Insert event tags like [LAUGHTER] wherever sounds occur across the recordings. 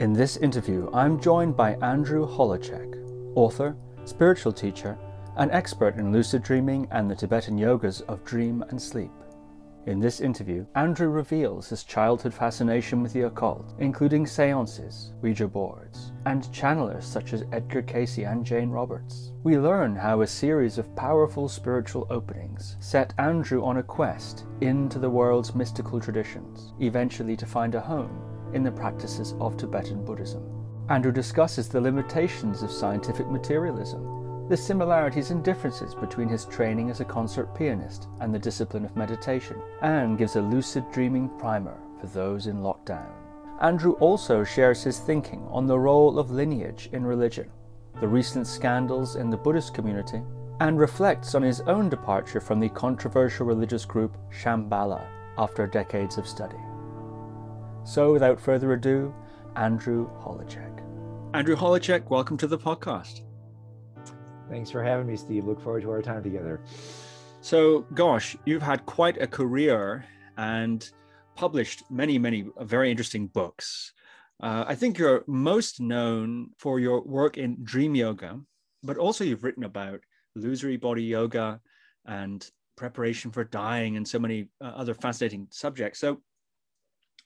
In this interview, I'm joined by Andrew Holecek, author, spiritual teacher, and expert in lucid dreaming and the Tibetan yogas of dream and sleep. In this interview, Andrew reveals his childhood fascination with the occult, including seances, Ouija boards, and channelers such as Edgar Cayce and Jane Roberts. We learn how a series of powerful spiritual openings set Andrew on a quest into the world's mystical traditions, eventually to find a home in the practices of Tibetan Buddhism. Andrew discusses the limitations of scientific materialism, the similarities and differences between his training as a concert pianist and the discipline of meditation, and gives a lucid dreaming primer for those in lockdown. Andrew also shares his thinking on the role of lineage in religion, the recent scandals in the Buddhist community, and reflects on his own departure from the controversial religious group Shambhala after decades of study. So, without further ado, Andrew Holecek. Andrew Holecek, welcome to the podcast. Thanks for having me, Steve. Look forward to our time together. So, gosh, you've had quite a career and published many, many very interesting books. Uh, I think you're most known for your work in dream yoga, but also you've written about illusory body yoga and preparation for dying and so many uh, other fascinating subjects. So,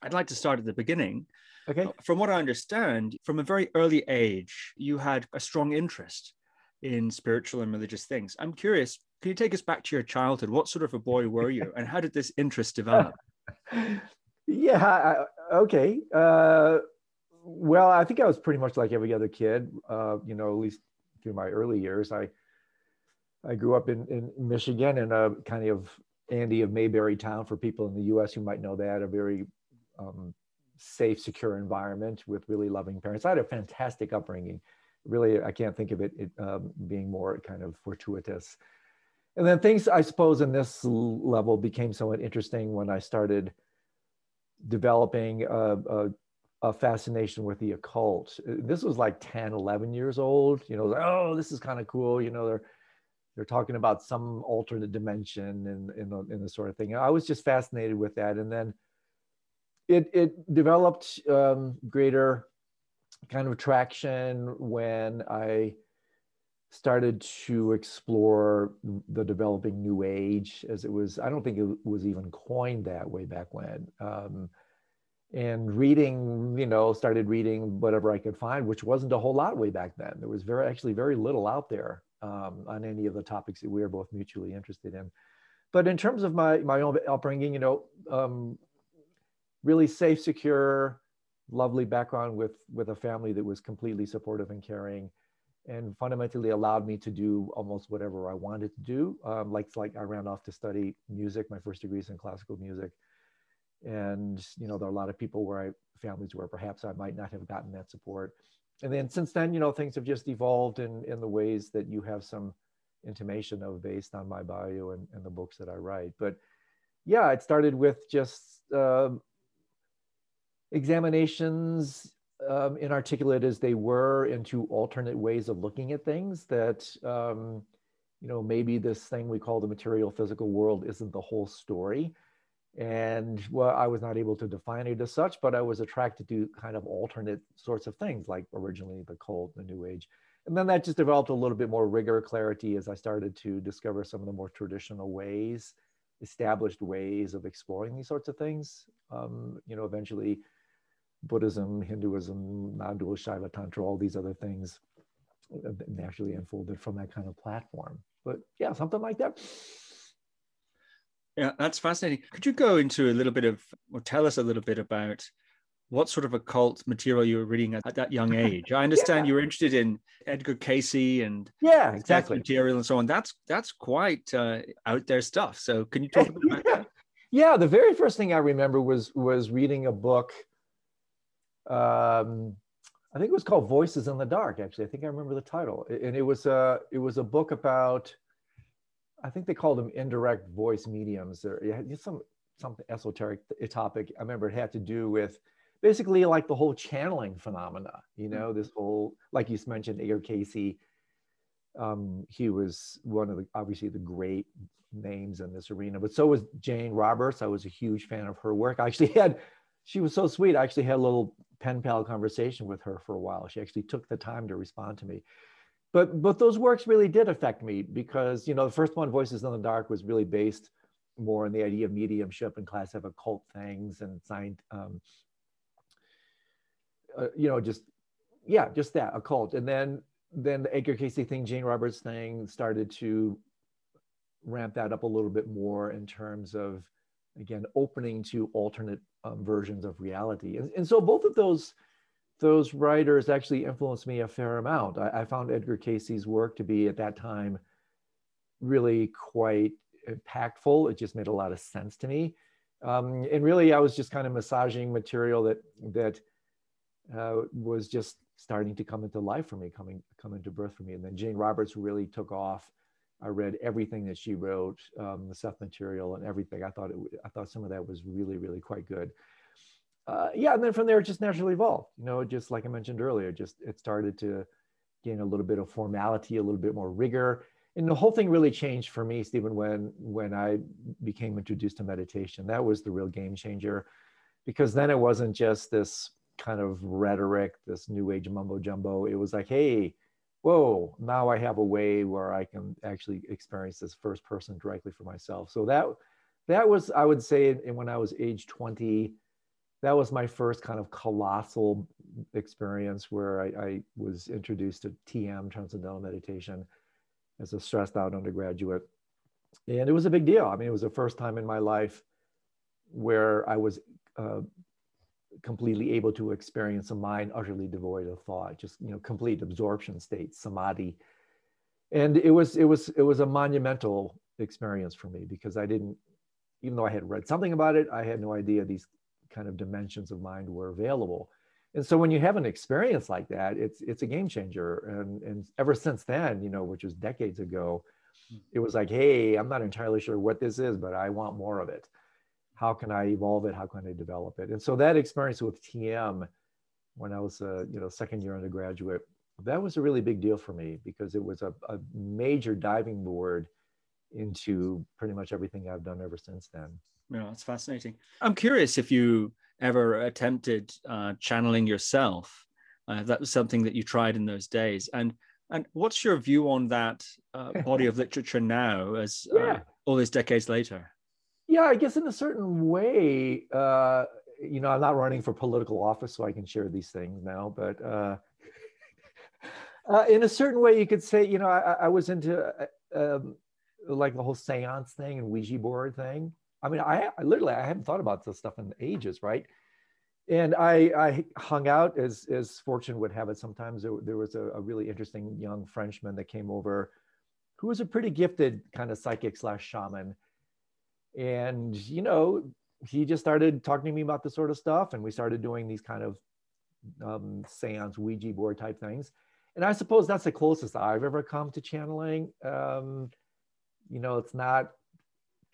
I'd like to start at the beginning. Okay. From what I understand, from a very early age, you had a strong interest in spiritual and religious things. I'm curious, can you take us back to your childhood? What sort of a boy were you, and how did this interest develop? [LAUGHS] yeah. I, okay. Uh, well, I think I was pretty much like every other kid. Uh, you know, at least through my early years, I I grew up in, in Michigan in a kind of Andy of Mayberry town for people in the U.S. who might know that, a very um, safe, secure environment with really loving parents. I had a fantastic upbringing. Really, I can't think of it, it um, being more kind of fortuitous. And then things, I suppose, in this level became somewhat interesting when I started developing a, a, a, fascination with the occult. This was like 10, 11 years old. You know, like, oh, this is kind of cool. You know, they're they're talking about some alternate dimension and in, in the sort of thing. I was just fascinated with that. And then it, it developed um, greater kind of traction when I started to explore the developing new age as it was i don't think it was even coined that way back when. Um, and reading you know started reading whatever i could find which wasn't a whole lot way back then. There was very actually very little out there um, on any of the topics that we were both mutually interested in. But in terms of my my own upbringing you know um, really safe, secure, lovely background with with a family that was completely supportive and caring, and fundamentally allowed me to do almost whatever I wanted to do. Um, like like I ran off to study music. My first degree is in classical music, and you know there are a lot of people where I families where perhaps I might not have gotten that support. And then since then, you know, things have just evolved in in the ways that you have some intimation of based on my bio and, and the books that I write. But yeah, it started with just um, examinations, um, inarticulate as they were, into alternate ways of looking at things that, um, you know, maybe this thing we call the material physical world isn't the whole story. And well, I was not able to define it as such, but I was attracted to kind of alternate sorts of things, like originally the cult, the new age. And then that just developed a little bit more rigor, clarity as I started to discover some of the more traditional ways, established ways of exploring these sorts of things. Um, you know, eventually Buddhism, Hinduism, non-dual Shaiva Tantra, all these other things naturally unfolded from that kind of platform. But yeah, something like that. Yeah, that's fascinating. Could you go into a little bit of, or tell us a little bit about what sort of occult material you were reading at, at that young [LAUGHS] age? I understand yeah. you were interested in Edgar Cayce and yeah, exactly material and so on. That's that's quite uh, out there stuff. So can you talk [LAUGHS] about yeah. that? Yeah, the very first thing I remember was was reading a book um, I think it was called Voices in the Dark. Actually, I think I remember the title, and it was a it was a book about. I think they called them indirect voice mediums, or some something esoteric topic. I remember it had to do with basically like the whole channeling phenomena. You know, this whole like you mentioned, Edgar Cayce. Um, he was one of the obviously the great names in this arena, but so was Jane Roberts. I was a huge fan of her work. I actually had she was so sweet. I actually had a little pen pal conversation with her for a while. She actually took the time to respond to me. But but those works really did affect me because you know the first one, Voices in the Dark, was really based more on the idea of mediumship and class of occult things and science, um, uh, you know, just yeah, just that occult. And then then the Edgar Cayce thing, Jane Roberts thing, started to ramp that up a little bit more in terms of again opening to alternate um, versions of reality. And, and so both of those those writers actually influenced me a fair amount. I, I found Edgar Cayce's work to be at that time really quite impactful. It just made a lot of sense to me. Um, and really, I was just kind of massaging material that that uh, was just starting to come into life for me, coming come into birth for me. And then Jane Roberts really took off. I read everything that she wrote, um, the Seth material and everything. I thought it, I thought some of that was really, really quite good. Uh, yeah, and then from there it just naturally evolved. You know, just like I mentioned earlier, just it started to gain a little bit of formality, a little bit more rigor, and the whole thing really changed for me, Stephen, when when I became introduced to meditation. That was the real game changer, because then it wasn't just this kind of rhetoric, this new age mumbo jumbo. It was like, hey, whoa, now I have a way where I can actually experience this first person directly for myself. So that that was, I would say, when I was age 20, that was my first kind of colossal experience where I, I was introduced to TM, Transcendental Meditation, as a stressed out undergraduate. And it was a big deal. I mean, it was the first time in my life where I was uh, completely able to experience a mind utterly devoid of thought, just you know, complete absorption state, samadhi. And it was it was it was a monumental experience for me because I didn't, even though I had read something about it, I had no idea these kind of dimensions of mind were available. And so when you have an experience like that, it's it's a game changer. And and ever since then, you know, which was decades ago, hmm. it was like, hey, I'm not entirely sure what this is, but I want more of it how can I evolve it? How can I develop it? And so that experience with TM when I was a you know second year undergraduate, that was a really big deal for me because it was a, a major diving board into pretty much everything I've done ever since then. Yeah, that's fascinating. I'm curious if you ever attempted uh, channeling yourself. Uh, that was something that you tried in those days, and and what's your view on that uh, body of [LAUGHS] literature now, as uh, yeah. all these decades later? Yeah, I guess in a certain way, uh, you know, I'm not running for political office, so I can share these things now. But uh, [LAUGHS] uh, in a certain way, you could say, you know, I, I was into uh, um, like the whole seance thing and Ouija board thing. I mean, I, I, literally I haven't thought about this stuff in ages, right? And I, I hung out as as fortune would have it. Sometimes there, there was a, a really interesting young Frenchman that came over, who was a pretty gifted kind of psychic slash shaman and, you know, he just started talking to me about this sort of stuff. And we started doing these kind of um, seance, Ouija board type things. And I suppose that's the closest I've ever come to channeling. Um, you know, it's not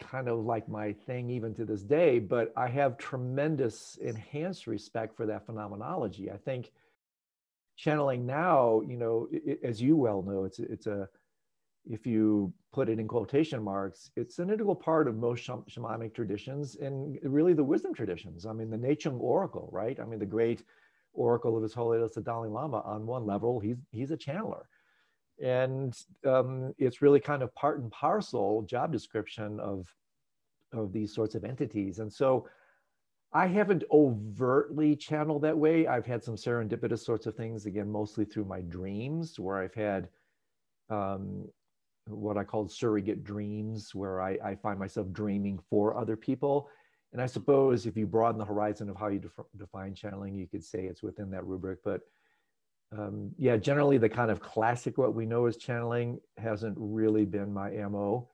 kind of like my thing even to this day, but I have tremendous enhanced respect for that phenomenology. I think channeling now, you know, it, as you well know, it's it's a if you put it in quotation marks, it's an integral part of most shamanic traditions and really the wisdom traditions. I mean, the Nechung Oracle, right? I mean, the great oracle of His Holiness the Dalai Lama. On one level, he's he's a channeler, and um, it's really kind of part and parcel job description of of these sorts of entities. And so, I haven't overtly channeled that way. I've had some serendipitous sorts of things again, mostly through my dreams, where I've had um, what I call surrogate dreams, where I, I, find myself dreaming for other people. And I suppose if you broaden the horizon of how you def- define channeling, you could say it's within that rubric. But um, yeah, generally the kind of classic what we know as channeling hasn't really been my MO.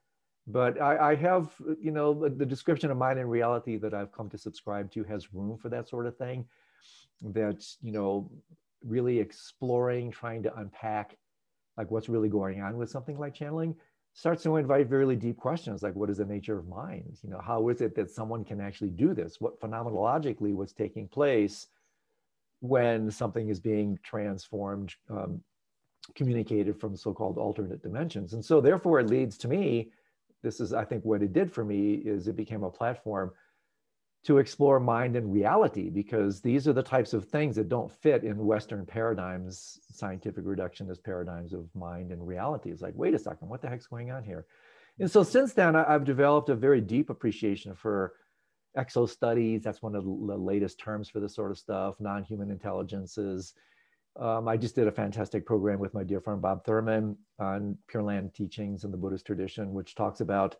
But I, I have, you know, the, the description of mind and reality that I've come to subscribe to has room for that sort of thing. That, you know, really exploring, trying to unpack like what's really going on with something like channeling starts to invite very deep questions like what is the nature of mind? You know how is it that someone can actually do this? What phenomenologically what's taking place when something is being transformed um, communicated from so-called alternate dimensions? And so therefore it leads to me this is i think what it did for me is it became a platform to explore mind and reality because these are the types of things that don't fit in Western paradigms, scientific reductionist paradigms of mind and reality. It's like, wait a second, what the heck's going on here? And so since then, I've developed a very deep appreciation for exo studies. That's one of the latest terms for this sort of stuff, non human intelligences. Um, I just did a fantastic program with my dear friend Bob Thurman on Pure Land teachings in the Buddhist tradition, which talks about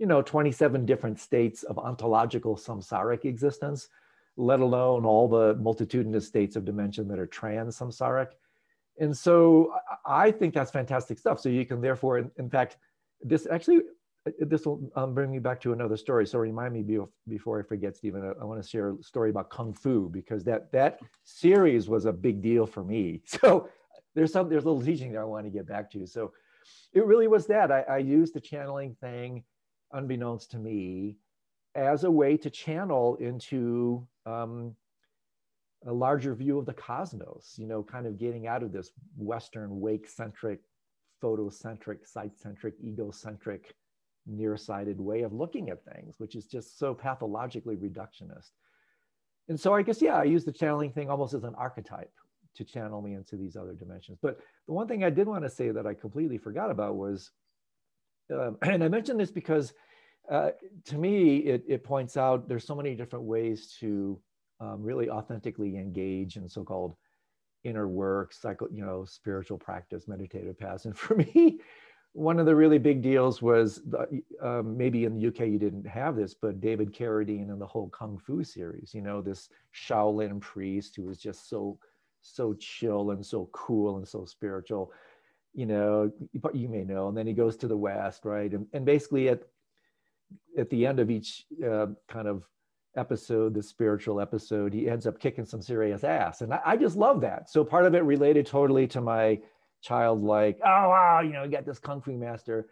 you know 27 different states of ontological samsaric existence let alone all the multitudinous states of dimension that are trans samsaric and so i think that's fantastic stuff. So you can therefore in, fact this actually this will um, bring me back to another story. So remind me before i forget stephen i, I want to share a story about kung fu because that that series was a big deal for me. [LAUGHS] So there's some there's a little teaching that i want to get back to. So it really was that. I, I used the channeling thing unbeknownst to me, as a way to channel into um, a larger view of the cosmos, you know, kind of getting out of this Western wake centric, photocentric, site centric, egocentric, nearsighted way of looking at things, which is just so pathologically reductionist. And so I guess, yeah, I use the channeling thing almost as an archetype to channel me into these other dimensions. But the one thing I did want to say that I completely forgot about was um, [CLEARS THROAT] and I mention this because uh, to me, it, it, points out there's so many different ways to um, really authentically engage in so-called inner work, psycho, you know, spiritual practice, meditative paths. And [LAUGHS] for me, one of the really big deals was the, um, maybe in the UK you didn't have this, but David Carradine and the whole Kung Fu series. You know, this Shaolin priest who was just so so chill and so cool and so spiritual you know, you may know, and then he goes to the west, right? And, and basically at at the end of each uh, kind of episode, the spiritual episode, he ends up kicking some serious ass, and I, I just love that. So part of it related totally to my childlike, oh wow, you know, you got this kung fu master.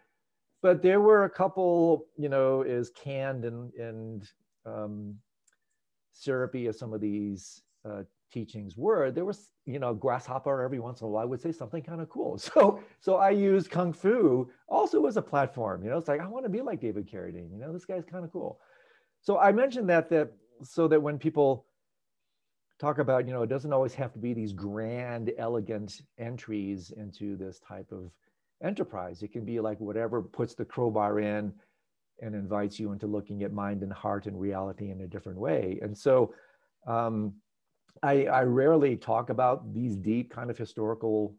But there were a couple, you know, as canned and and um, syrupy as some of these uh, teachings were, there was, you know, grasshopper every once in a while would say something kind of cool. [LAUGHS] So, so I use Kung Fu also as a platform, you know, it's like, I want to be like David Carradine, you know, this guy's kind of cool. So I mentioned that, that so that when people talk about, you know, it doesn't always have to be these grand, elegant entries into this type of enterprise. It can be like whatever puts the crowbar in and invites you into looking at mind and heart and reality in a different way. And so, um, I, I rarely talk about these deep kind of historical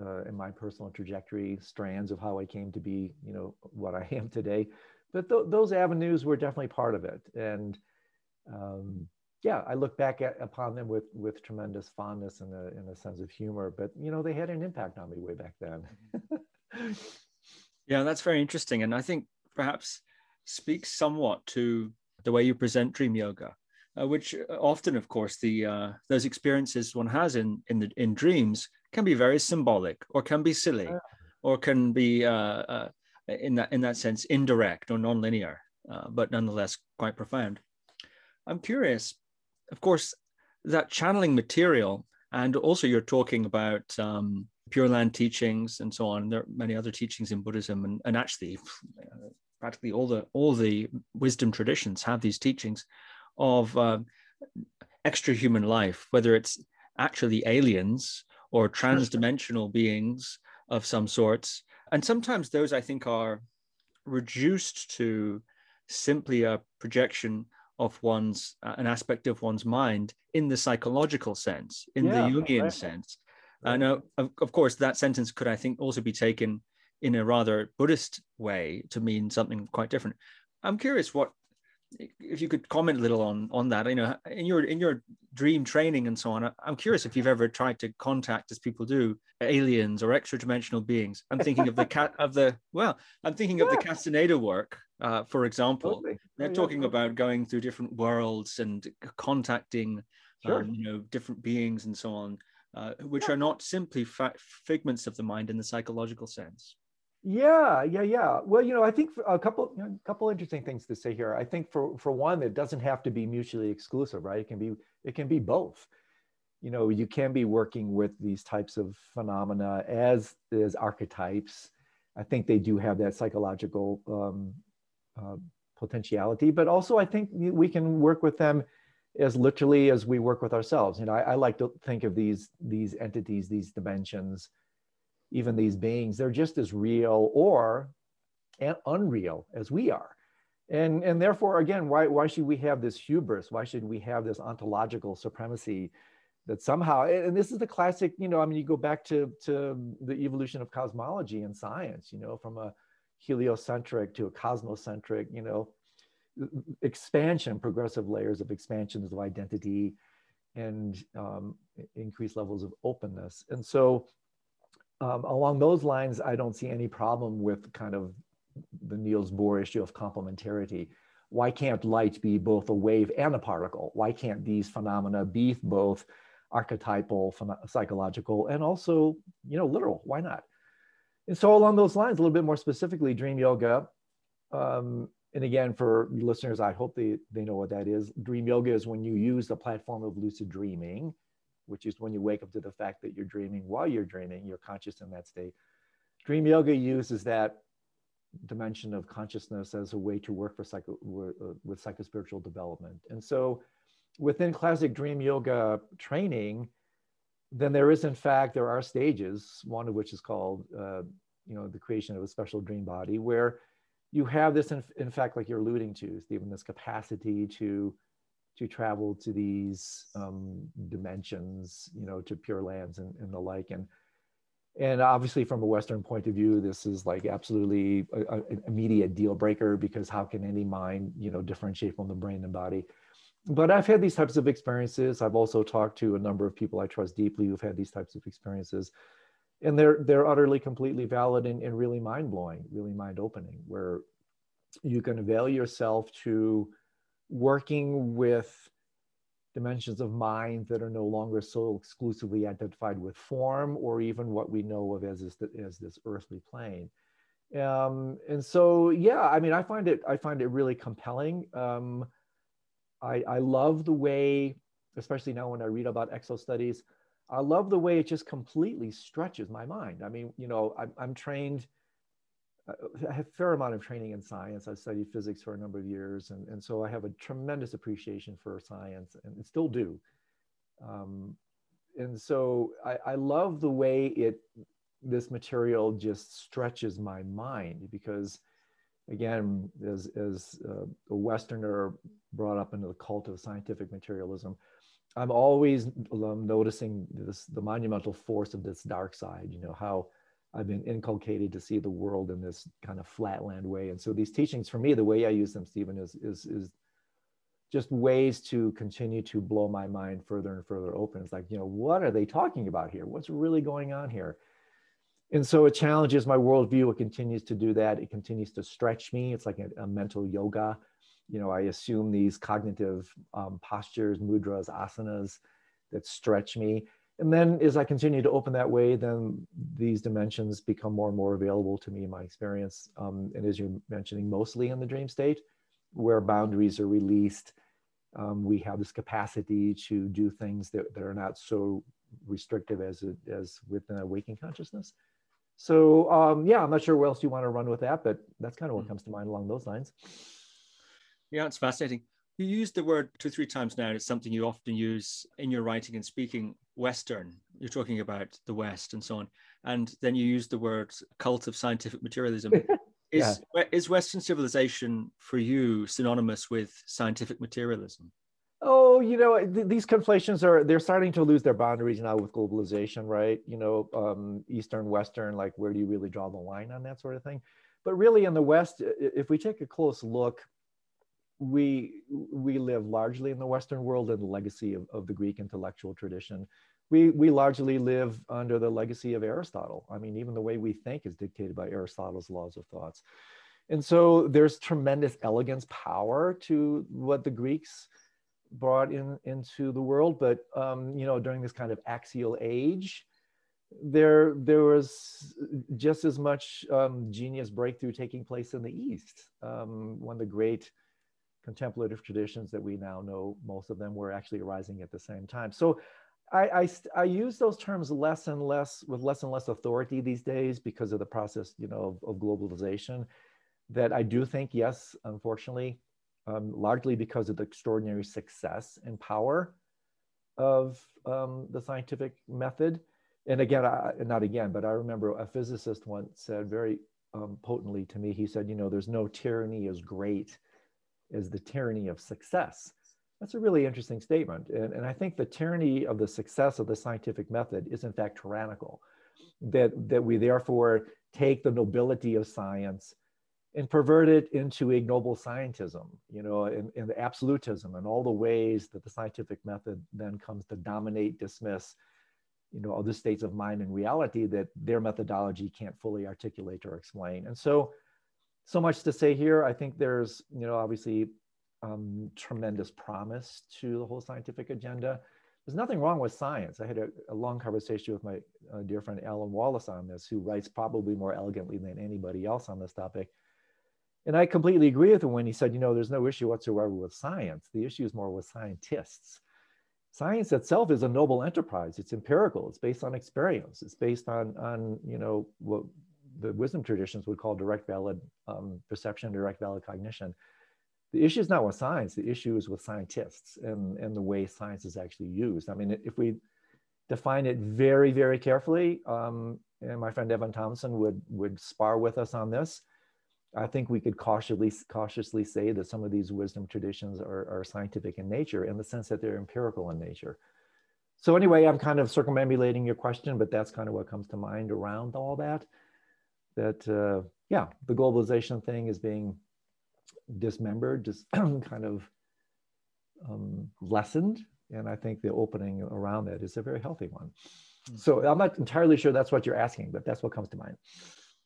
uh, in my personal trajectory strands of how I came to be, you know, what I [LAUGHS] am today. But th- those avenues were definitely part of it. And um, yeah, I look back at, upon them with with tremendous fondness and a, and a sense of humor. But you know, they had an impact on me way back then. [LAUGHS] yeah, that's very interesting, and I think perhaps speaks somewhat to the way you present dream yoga uh, which uh, often, of course, the uh, those experiences one has in in the, in dreams can be very symbolic, or can be silly, or can be uh, uh, in that in that sense indirect or nonlinear, uh, but nonetheless quite profound. I'm curious, of course, that channeling material, and also you're talking about um, Pure Land teachings and so on. There are many other teachings in Buddhism, and, and actually, practically all the all the wisdom traditions have these teachings of uh, extra human life, whether it's actually aliens or transdimensional beings of some sorts. And sometimes those I think are reduced to simply a projection of one's uh, an aspect of one's mind in the psychological sense, in yeah, the Jungian right. sense. And uh, of, of course, that sentence could I think also be taken in a rather Buddhist way to mean something quite different. I'm curious what if you could comment a little on on that you know in your in your dream training and so on i'm curious if you've ever tried to contact as people do aliens or extra dimensional beings i'm thinking of the cat [LAUGHS] of the well i'm thinking yeah. of the castaneda work uh, for example totally. they're oh, talking yeah. about going through different worlds and contacting sure. um, you know different beings and so on uh, which yeah. are not simply fa- figments of the mind in the psychological sense yeah, yeah, yeah. Well, you know, I think a couple, you know, a couple interesting things to say here. I think for for one, it doesn't have to be mutually exclusive, right? It can be it can be both. You know, you can be working with these types of phenomena as as archetypes. I think they do have that psychological um, uh, potentiality, but also I think we can work with them as literally as we work with ourselves. You know, I, I like to think of these these entities, these dimensions, even these beings, they're just as real or unreal as we are. And, and therefore, again, why, why should we have this hubris? Why should we have this ontological supremacy that somehow, and this is the classic, you know, I mean, you go back to, to the evolution of cosmology and science, you know, from a heliocentric to a cosmocentric, you know, expansion, progressive layers of expansions of identity and um, increased levels of openness. And so um, along those lines, I don't see any problem with kind of the Niels Bohr issue of complementarity. Why can't light be both a wave and a particle? Why can't these phenomena be both archetypal, psychological, and also, you know, literal? Why not? And so along those lines, a little bit more specifically, dream yoga, um, and again, for listeners, I hope they, they know what that is. Dream yoga is when you use the platform of lucid dreaming, which is when you wake up to the fact that you're dreaming while you're dreaming, you're conscious in that state. Dream yoga uses that dimension of consciousness as a way to work for psycho, uh, with psychospiritual development. And so within classic dream yoga training, then there is in fact, there are stages, one of which is called, uh, you know, the creation of a special dream body where you have this, in, in fact, like you're alluding to, Stephen, this capacity to to travel to these um, dimensions, you know, to pure lands and, and the like. And and obviously, from a Western point of view, this is like absolutely a, immediate deal breaker because how can any mind, you know, differentiate from the brain and body? But I've had these types of experiences. I've also talked to a number of people I trust deeply who've had these types of experiences and they're they're utterly completely valid and, and really mind blowing, really mind opening, where you can avail yourself to working with dimensions of mind that are no longer so exclusively identified with form or even what we know of as this, as this earthly plane. Um, and so, yeah, I mean, I find it, I find it really compelling. Um, I, I love the way, especially now when I read about exo studies, I love the way it just completely stretches my mind. I mean, you know, I'm, I'm trained, I have a fair amount of training in science. I've studied physics for a number of years. And, and so I have a tremendous appreciation for science and still do. Um, and so I, I love the way it, this material just stretches my mind because again, as, as uh, a Westerner brought up into the cult of scientific materialism, I'm always um, noticing this the monumental force of this dark side. You know how I've been inculcated to see the world in this kind of flatland way, and so these teachings, for me, the way I use them, Stephen, is is is just ways to continue to blow my mind further and further open. It's like you know what are they talking about here? What's really going on here? And so it challenges my worldview. It continues to do that. It continues to stretch me. It's like a, a mental yoga you know, I assume these cognitive um, postures, mudras, asanas that stretch me. And then as I continue to open that way, then these dimensions become more and more available to me in my experience. Um, and as you're mentioning, mostly in the dream state, where boundaries are released, um, we have this capacity to do things that, that are not so restrictive as, it, as within a waking consciousness. So um, yeah, I'm not sure where else you want to run with that, but that's kind of what hmm. comes to mind along those lines. Yeah, it's fascinating. You used the word two, three times now. It's something you often use in your writing and speaking Western. You're talking about the West and so on. And then you use the word cult of scientific materialism. [LAUGHS] Is, yeah. is Western civilization for you synonymous with scientific materialism? Oh, you know, th- these conflations are, they're starting to lose their boundaries now with globalization, right? You know, um, Eastern, Western, like where do you really draw the line on that sort of thing? But really in the West, if we take a close look, we we live largely in the Western world and the legacy of, of the Greek intellectual tradition. We we largely live under the legacy of Aristotle. I mean, even the way we think is dictated by Aristotle's laws of thoughts. And so there's tremendous elegance, power to what the Greeks brought in into the world. But um, you know, during this kind of axial age, there there was just as much um, genius breakthrough taking place in the East um, when the great contemplative traditions that we now know, most of them were actually arising at the same time. So I, I, I, use those terms less and less with less and less authority these days because of the process, you know, of, of globalization. that I do think, yes, unfortunately, um, largely because of the extraordinary success and power of um, the scientific method. And again, I, not again, but I remember a physicist once said very um, potently to me, he said, you know, there's no tyranny as great as the tyranny of success. That's a really interesting statement. And, and I think the tyranny of the success of the scientific method is in fact tyrannical, that, that we therefore take the nobility of science and pervert it into ignoble scientism, you know, and, and absolutism and all the ways that the scientific method then comes to dominate, dismiss, you know, other states of mind and reality that their methodology can't fully articulate or explain. And so, so much to say here. I think there's, you know, obviously um, tremendous promise to the whole scientific agenda. There's nothing wrong with science. I had a, a long conversation with my uh, dear friend Alan Wallace on this, who writes probably more elegantly than anybody else on this topic. And I completely agree with him when he said, you know, there's no issue whatsoever with science. The issue is more with scientists. Science itself is a noble enterprise. It's empirical. It's based on experience. It's based on, on you know, what the wisdom traditions would call direct valid um, perception, direct valid cognition. The issue is not with science. The issue is with scientists and, and the way science is actually used. I mean, if we define it very, very carefully, um, and my friend Evan Thompson would, would spar with us on this, I think we could cautiously cautiously say that some of these wisdom traditions are, are scientific in nature in the sense that they're empirical in nature. So anyway, I'm kind of circumambulating your question, but that's kind of what comes to mind around all that. That uh, yeah, the globalization thing is being dismembered, just [CLEARS THROAT] kind of um, lessened, and I think the opening around that is a very healthy one. Hmm. So I'm not entirely sure that's what you're asking, but that's what comes to mind.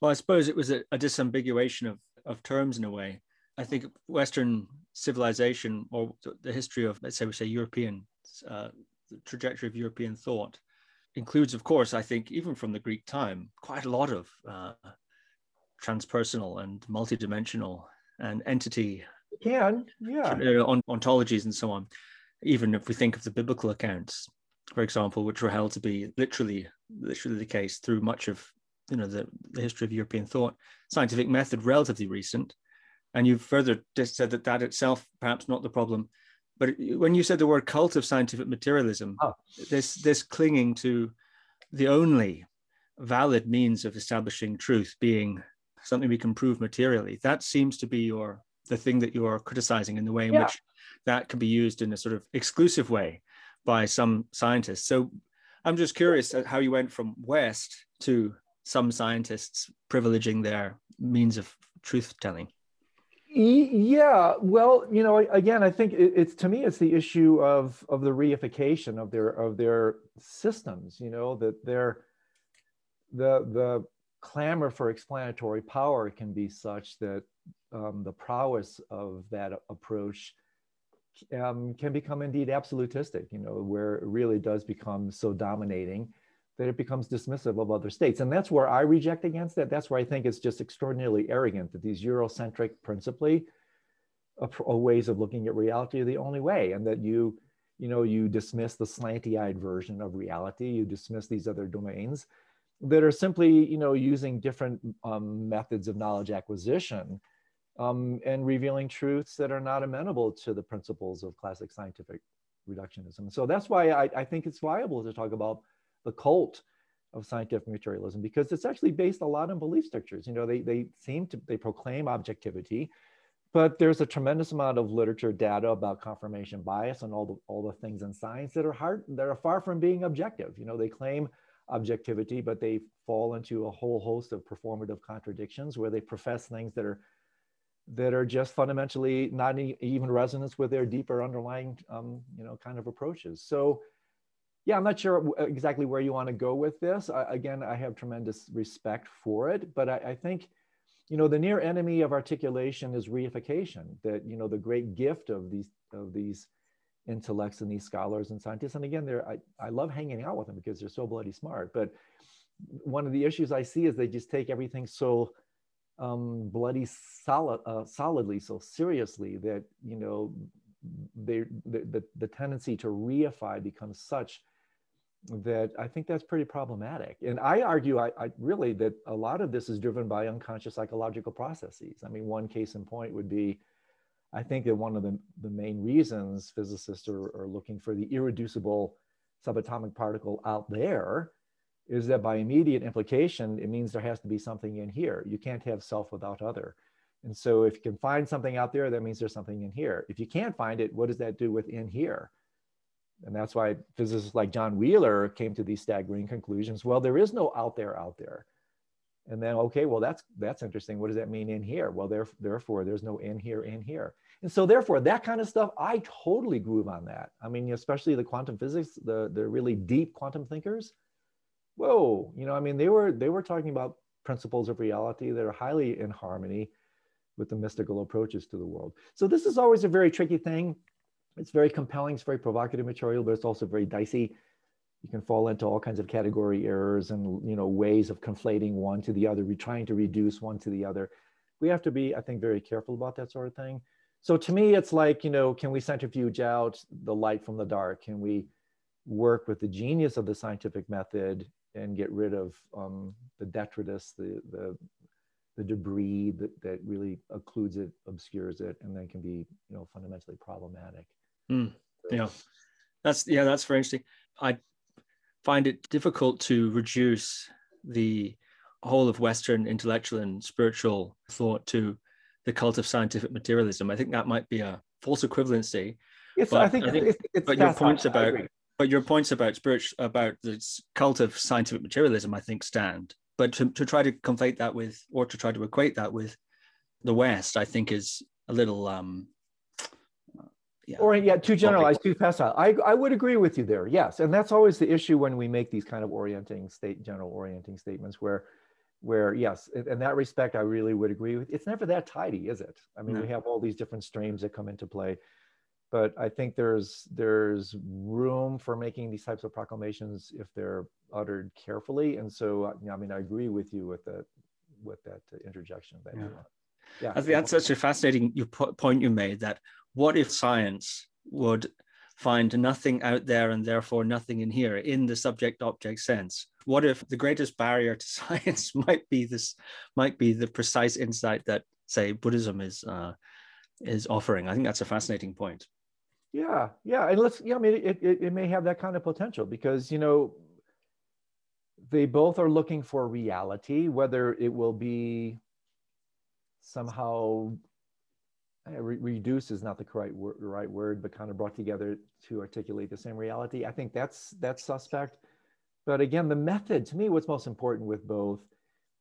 Well, I suppose it was a, a disambiguation of, of terms in a way. I think Western civilization or the history of, let's say, we say European, uh, the trajectory of European thought includes, of course, I think, even from the Greek time, quite a lot of uh, transpersonal and multidimensional and entity. It can, yeah. Uh, ontologies and so on. Even if we think of the biblical accounts, for example, which were held to be literally, literally the case through much of you know the, the history of European thought, scientific method relatively recent, and you've further just said that that itself perhaps not the problem, but when you said the word cult of scientific materialism, oh. this this clinging to the only valid means of establishing truth being something we can prove materially, that seems to be your the thing that you are criticizing in the way in yeah. which that can be used in a sort of exclusive way by some scientists. So I'm just curious how you went from West to some scientists privileging their means of truth telling yeah well you know again i think it's to me it's the issue of of the reification of their of their systems you know that they're the the clamor for explanatory power can be such that um, the prowess of that approach um, can become indeed absolutistic you know where it really does become so dominating that it becomes dismissive of other states. And that's where I reject against that. That's where I think it's just extraordinarily arrogant that these Eurocentric, principally, uh, ways of looking at reality are the only way, and that you, you know, you dismiss the slanty-eyed version of reality. You dismiss these other domains that are simply, you know, using different um, methods of knowledge acquisition um, and revealing truths that are not amenable to the principles of classic scientific reductionism. So that's why I, I think it's viable to talk about the cult of scientific materialism because it's actually based a lot on belief structures. You know, they, they seem to, they proclaim objectivity, but there's a tremendous amount of literature data about confirmation bias and all the, all the things in science that are hard, that are far from being objective. You know, they claim objectivity, but they fall into a whole host of performative contradictions where they profess things that are that are just fundamentally not even resonance with their deeper underlying, um, you know, kind of approaches. So yeah, I'm not sure exactly where you want to go with this. I, again, I have tremendous respect for it, but I, I, think, you know, the near enemy of articulation is reification. That you know, the great gift of these of these intellects and these scholars and scientists. And again, they're I, I love hanging out with them because they're so bloody smart. But one of the issues I see is they just take everything so um, bloody solid, uh, solidly, so seriously that you know, they the, the, the tendency to reify becomes such that I think that's pretty problematic. And I argue, I, I, really that a lot of this is driven by unconscious psychological processes. I mean, one case in point would be, I think that one of the, the main reasons physicists are, are looking for the irreducible subatomic particle out there is that by immediate implication, it means there has to be something in here. You can't have self without other. And so if you can find something out there, that means there's something in here. If you can't find it, what does that do with in here? And that's why physicists like John Wheeler came to these staggering conclusions. Well, there is no out there out there. And then, okay, well, that's that's interesting. What does that mean in here? Well, there, therefore, there's no in here, in here. And so therefore, that kind of stuff, I totally groove on that. I mean, especially the quantum physics, the, the really deep quantum thinkers. Whoa, you know, I mean, they were they were talking about principles of reality that are highly in harmony with the mystical approaches to the world. So this is always a very tricky thing it's very compelling, it's very provocative material, but it's also very dicey. You can fall into all kinds of category errors and you know ways of conflating one to the other, re- trying to reduce one to the other. We have to be, I think, very careful about that sort of thing. So to me, it's like, you know, can we centrifuge out the light from the dark? Can we work with the genius of the scientific method and get rid of um, the detritus, the, the, the debris that, that really occludes it, obscures it, and then can be, you know, fundamentally problematic. Mm, yeah, that's yeah, that's very interesting. I find it difficult to reduce the whole of Western intellectual and spiritual thought to the cult of scientific materialism. I think that might be a false equivalency. Yes, I think, I think it's, it's but your points about but your points about spiritual about the cult of scientific materialism, I think, stand. But to, to try to conflate that with, or to try to equate that with the West, I think is a little um, yeah. or yeah, too generalized, too facile. I, I would agree with you there. Yes, and that's always the issue when we make these kind of orienting state, general orienting statements, where, where yes, in that respect, I really would agree with. It's never that tidy, is it? I mean, no. we have all these different streams that come into play, but I think there's there's room for making these types of proclamations if they're uttered carefully. And so, uh, I mean, I agree with you with that with that interjection that yeah. you yeah, I think that's such a fascinating point you made that what if science would find nothing out there and therefore nothing in here in the subject object sense? What if the greatest barrier to [LAUGHS] science might be this might be the precise insight that say buddhism is uh, is offering? I think that's a fascinating point. Yeah yeah and let's yeah i mean it, it, it may have that kind of potential because you know they both are looking for reality whether it will be somehow re- reduced is not the correct wor- right word, but kind of brought together to articulate the same reality. I think that's that's suspect. But again, the method to me, what's most important with both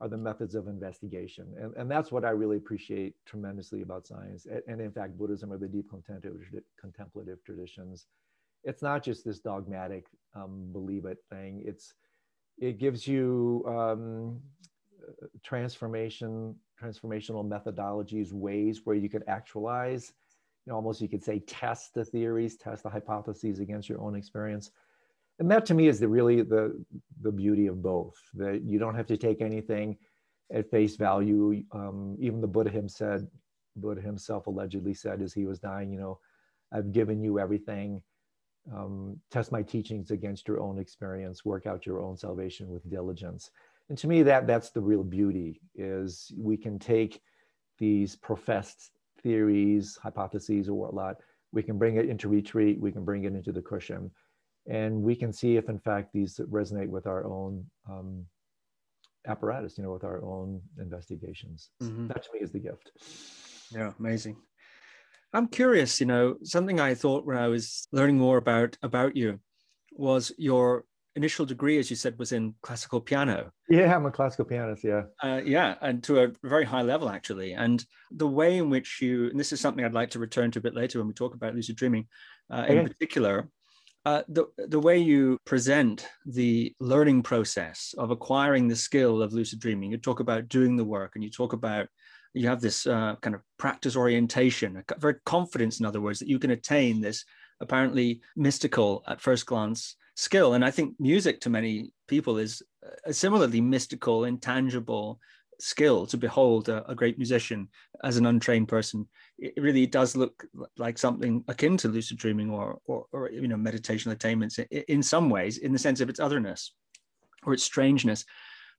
are the methods of investigation, and, and that's what I really appreciate tremendously about science, and, and in fact, Buddhism or the deep contemplative, contemplative traditions. It's not just this dogmatic um, believe it thing. It's it gives you um, transformation transformational methodologies, ways where you could actualize, you know, almost you could say test the theories, test the hypotheses against your own experience. And that to me is the really the the beauty of both. That you don't have to take anything at face value. Um, even the Buddha him said, Buddha himself allegedly said as he was dying, you know, I've given you everything. Um, test my teachings against your own experience. Work out your own salvation with diligence and to me that that's the real beauty is we can take these professed theories hypotheses or whatnot we can bring it into retreat we can bring it into the cushion and we can see if in fact these resonate with our own um, apparatus you know with our own investigations. Mm-hmm. that to me is the gift. Yeah amazing. I'm curious you know something i thought when i was learning more about about you was your initial degree, as you said, was in classical piano. Yeah, I'm a classical pianist. Yeah. Uh, yeah, and to a very high level, actually. And the way in which you, and this is something I'd like to return to a bit later when we talk about lucid dreaming uh, okay. in particular. Uh, the, the way you present the learning process of acquiring the skill of lucid dreaming, you talk about doing the work and you talk about you have this uh, kind of practice orientation, a very confidence, in other words, that you can attain this apparently mystical at first glance skill. And I think music to many people is uh, similarly mystical, intangible, skill to behold a, a, great musician as an untrained person. It really does look like something akin to lucid dreaming or, or, or you know, meditation attainments in, in some ways, in the sense of its otherness or its strangeness.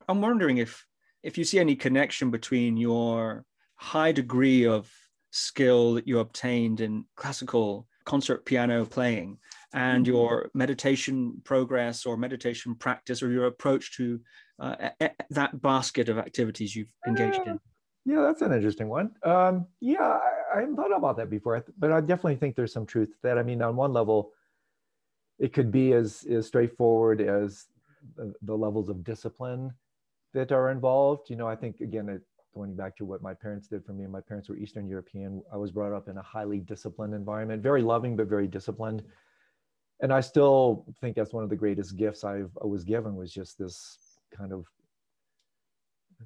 I'm wondering if if you see any connection between your high degree of skill that you obtained in classical concert piano playing and mm-hmm. your meditation progress or meditation practice or your approach to uh, that basket of activities you've engaged in? Yeah, that's an interesting one. Um, yeah, I, I, haven't thought about that before, but I definitely think there's some truth to that. I mean, on one level, it could be as, as straightforward as the, the levels of discipline that are involved. You know, I think, again, it, going back to what my parents did for me, and my parents were Eastern European. I was brought up in a highly disciplined environment, very loving, but very disciplined. And I still think that's one of the greatest gifts I've, I was given was just this kind of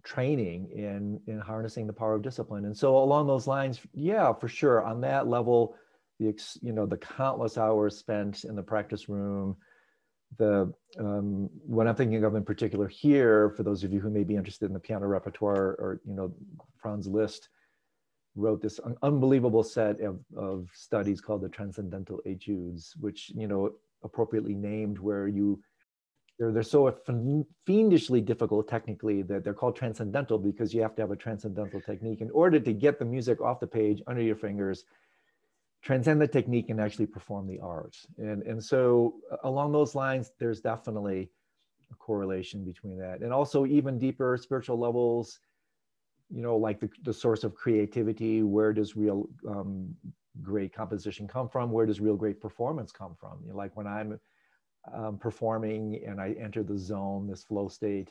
training in in harnessing the power of discipline. And so along those lines yeah for sure on that level the ex, you know the countless hours spent in the practice room the um, what i'm thinking of in particular here for those of you who may be interested in the piano repertoire or you know franz liszt wrote this unbelievable set of, of studies called the transcendental etudes which you know appropriately named where you they're, they're so fiendishly difficult technically that they're called transcendental because you have to have a transcendental technique. In order to get the music off the page under your fingers transcend the technique and actually perform the art. And and so along those lines there's definitely a correlation between that. And also even deeper spiritual levels you know like the, the source of creativity where does real um, great composition come from where does real great performance come from you know, like when i'm um, performing and I enter the zone, this flow state,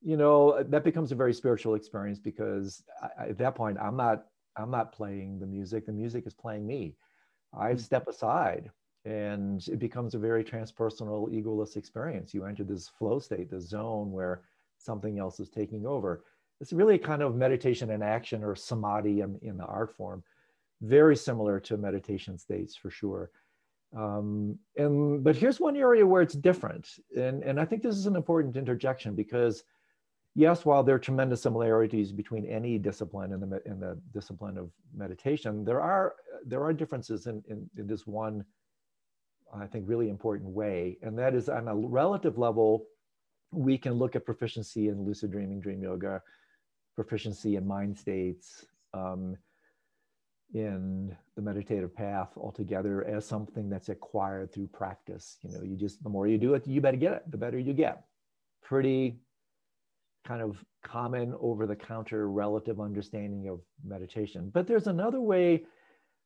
you know, that becomes a very spiritual experience because I, at that point I'm not I'm not playing the music. The music is playing me. I mm. step aside and it becomes a very transpersonal, egoless experience. You enter this flow state, this zone where something else is taking over. It's really a kind of meditation in action or samadhi in, in the art form, very similar to meditation states for sure. Um, and but here's one area where it's different, and and I think this is an important interjection because yes, while there are tremendous similarities between any discipline in the in the discipline of meditation, there are there are differences in in, in this one, I think, really important way, and that is on a relative level, we can look at proficiency in lucid dreaming, dream yoga, proficiency in mind states. Um, in the meditative path altogether as something that's acquired through practice. You know, you just, the more you do it, you better get it, the better you get. Pretty kind of common over the counter relative understanding of meditation. But there's another way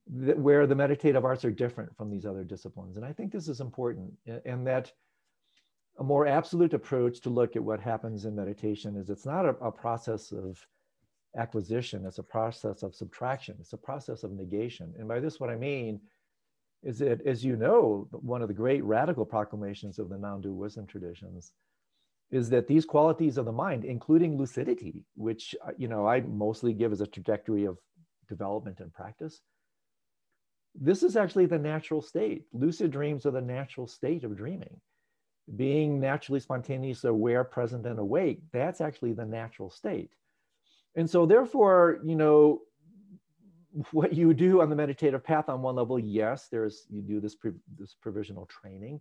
that, where the meditative arts are different from these other disciplines. And I think this is important, and that a more absolute approach to look at what happens in meditation is it's not a, a process of acquisition, it's a process of subtraction, it's a process of negation. And by this, what I mean is that, as you know, one of the great radical proclamations of the non dual wisdom traditions is that these qualities of the mind, including lucidity, which uh, you know I mostly give as a trajectory of development and practice, this is actually the natural state. Lucid dreams are the natural state of dreaming. Being naturally spontaneous, aware, present, and awake, that's actually the natural state. And so therefore, you know, what you do on the meditative path on one level, yes, there's you do this this provisional training.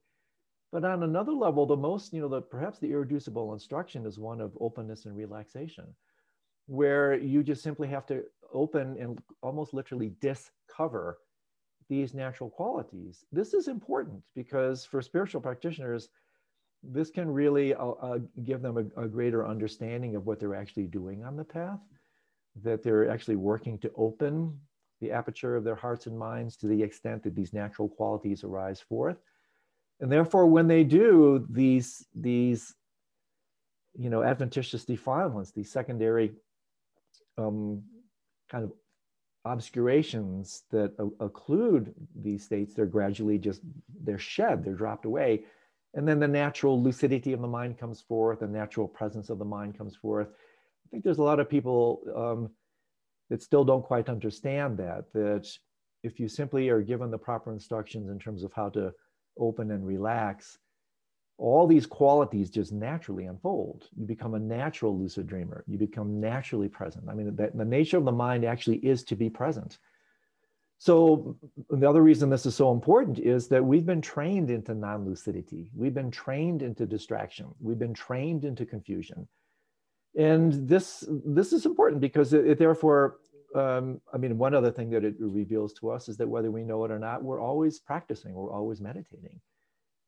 But on another level, the most, you know, the perhaps the irreducible instruction is one of openness and relaxation, where you just simply have to open and almost literally discover these natural qualities. This is important because for spiritual practitioners, this can really uh, uh, give them a, a, greater understanding of what they're actually doing on the path, that they're actually working to open the aperture of their hearts and minds to the extent that these natural qualities arise forth. And therefore, when they do these, these you know, adventitious defilements, these secondary um, kind of obscurations that occlude these states, they're gradually just, they're shed, they're dropped away and then the natural lucidity of the mind comes forth, the natural presence of the mind comes forth. I think there's a lot of people um, that still don't quite understand that, that if you simply are given the proper instructions in terms of how to open and relax, all these qualities just naturally unfold. You become a natural lucid dreamer. You become naturally present. I mean, the, the nature of the mind actually is to be present. So the other reason this is so important is that we've been trained into non-lucidity. We've been trained into distraction. We've been trained into confusion. And this, this is important because it, it therefore, um, I mean, one other thing that it reveals to us is that whether we know it or not, we're always practicing, we're always meditating.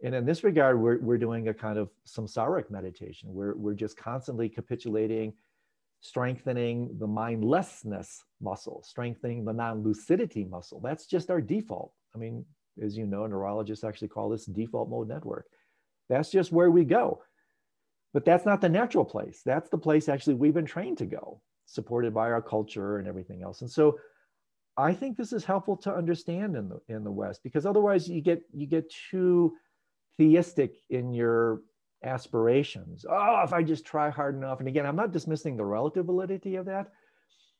And in this regard, we're, we're doing a kind of samsaric meditation. We're, we're just constantly capitulating strengthening the mindlessness muscle, strengthening the non lucidity muscle. That's just our default. I mean, as you know, neurologists actually call this default mode network. That's just where we go. But that's not the natural place. That's the place actually we've been trained to go, supported by our culture and everything else. And so I think this is helpful to understand in the in the West because otherwise you get you get too theistic in your aspirations. Oh, if I just try hard enough. And again, I'm not dismissing the relative validity of that,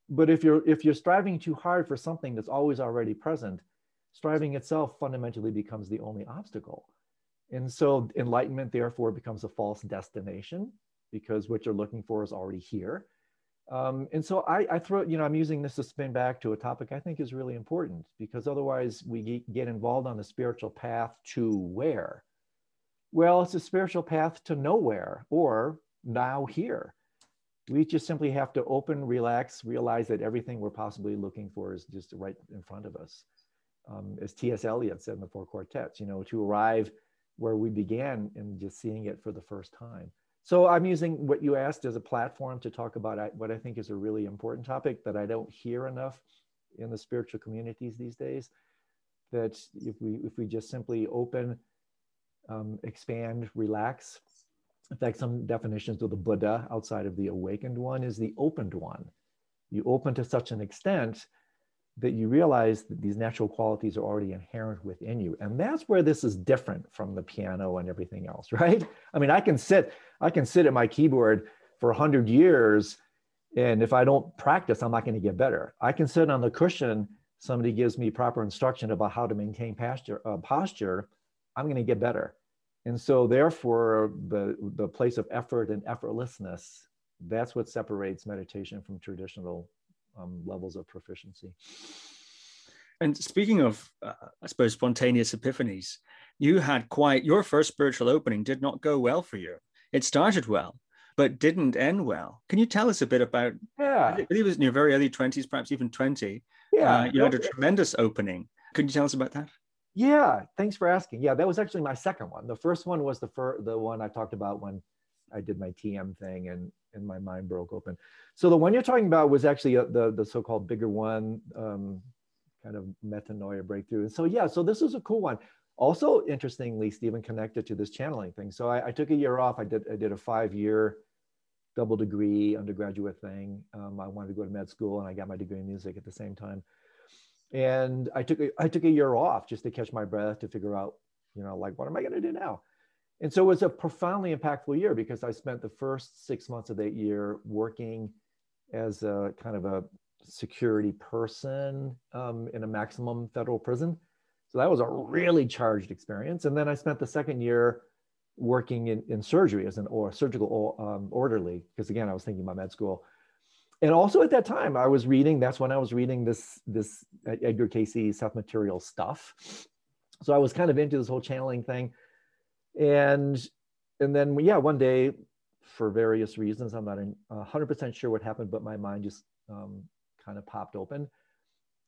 but if you're if you're striving too hard for something that's always already present, striving itself fundamentally becomes the only obstacle. And so enlightenment therefore becomes a false destination because what you're looking for is already here. Um, and so I, I, throw, you know, I'm using this to spin back to a topic I think is really important because otherwise we get involved on the spiritual path to where? Well, it's a spiritual path to nowhere or now here. We just simply have to open, relax, realize that everything we're possibly looking for is just right in front of us. Um, as T.S. Eliot said in the Four Quartets, you know, to arrive where we began and just seeing it for the first time. So I'm using what you asked as a platform to talk about what I think is a really important topic that I don't hear enough in the spiritual communities these days. That if we if we just simply open um, expand, relax. In fact, some definitions of the Buddha outside of the awakened one is the opened one. You open to such an extent that you realize that these natural qualities are already inherent within you. And that's where this is different from the piano and everything else, [LAUGHS] right? I mean, I can sit, I can sit at my keyboard for 100 years and if I don't practice, I'm not going to get better. I can sit on the cushion. Somebody gives me proper instruction about how to maintain posture, uh, posture I'm going to get better. And so therefore the, the place of effort and effortlessness, that's what separates meditation from traditional um, levels of proficiency. And speaking of, uh, I suppose, spontaneous epiphanies, you had quite, your first spiritual opening did not go well for you. It started well, but didn't end well. Can you tell us a bit about, yeah. I believe it was in your very early 20s, perhaps even 20. Yeah. Uh, you had a tremendous opening. Could you tell us about that? Yeah, thanks for asking. Yeah, that was actually my second one. The first one was the fir- the one I talked about when I did my TM thing and and my mind broke open. So the one you're talking about was actually a, the the so-called bigger one, um, kind of metanoia breakthrough. And so yeah, so this is a cool one. Also, interestingly, Stephen connected to this channeling thing. So I, I took a year off. I did I did a five year double degree undergraduate thing. Um, I wanted to go to med school, and I got my degree in music at the same time and I took a, I took a year off just to catch my breath to figure out, you know, like what am I going to do now? And so it was a profoundly impactful year because I spent the first six months of that year working as a kind of a security person um, in a maximum federal prison. So that was a really charged experience. And then I spent the second year working in, in surgery as an or surgical um, orderly because again I was thinking about med school and also at that time i was reading that's when i was reading this this uh, edgar cayce self material stuff. So i was kind of into this whole channeling thing. And and then yeah one day for various reasons i'm not 100% sure what happened but my mind just um, kind of popped open.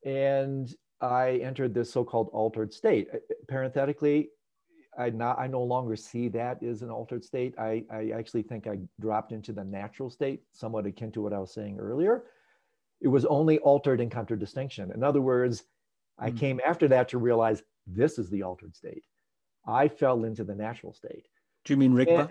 And i entered this so-called altered state. Uh, uh, parenthetically I not I no longer see that as an altered state. I, I actually think I dropped into the natural state, somewhat akin to what I was saying earlier. It was only altered in contradistinction. In other words, I mm. came after that to realize this is the altered state. I fell into the natural state. Do you mean Rigpa?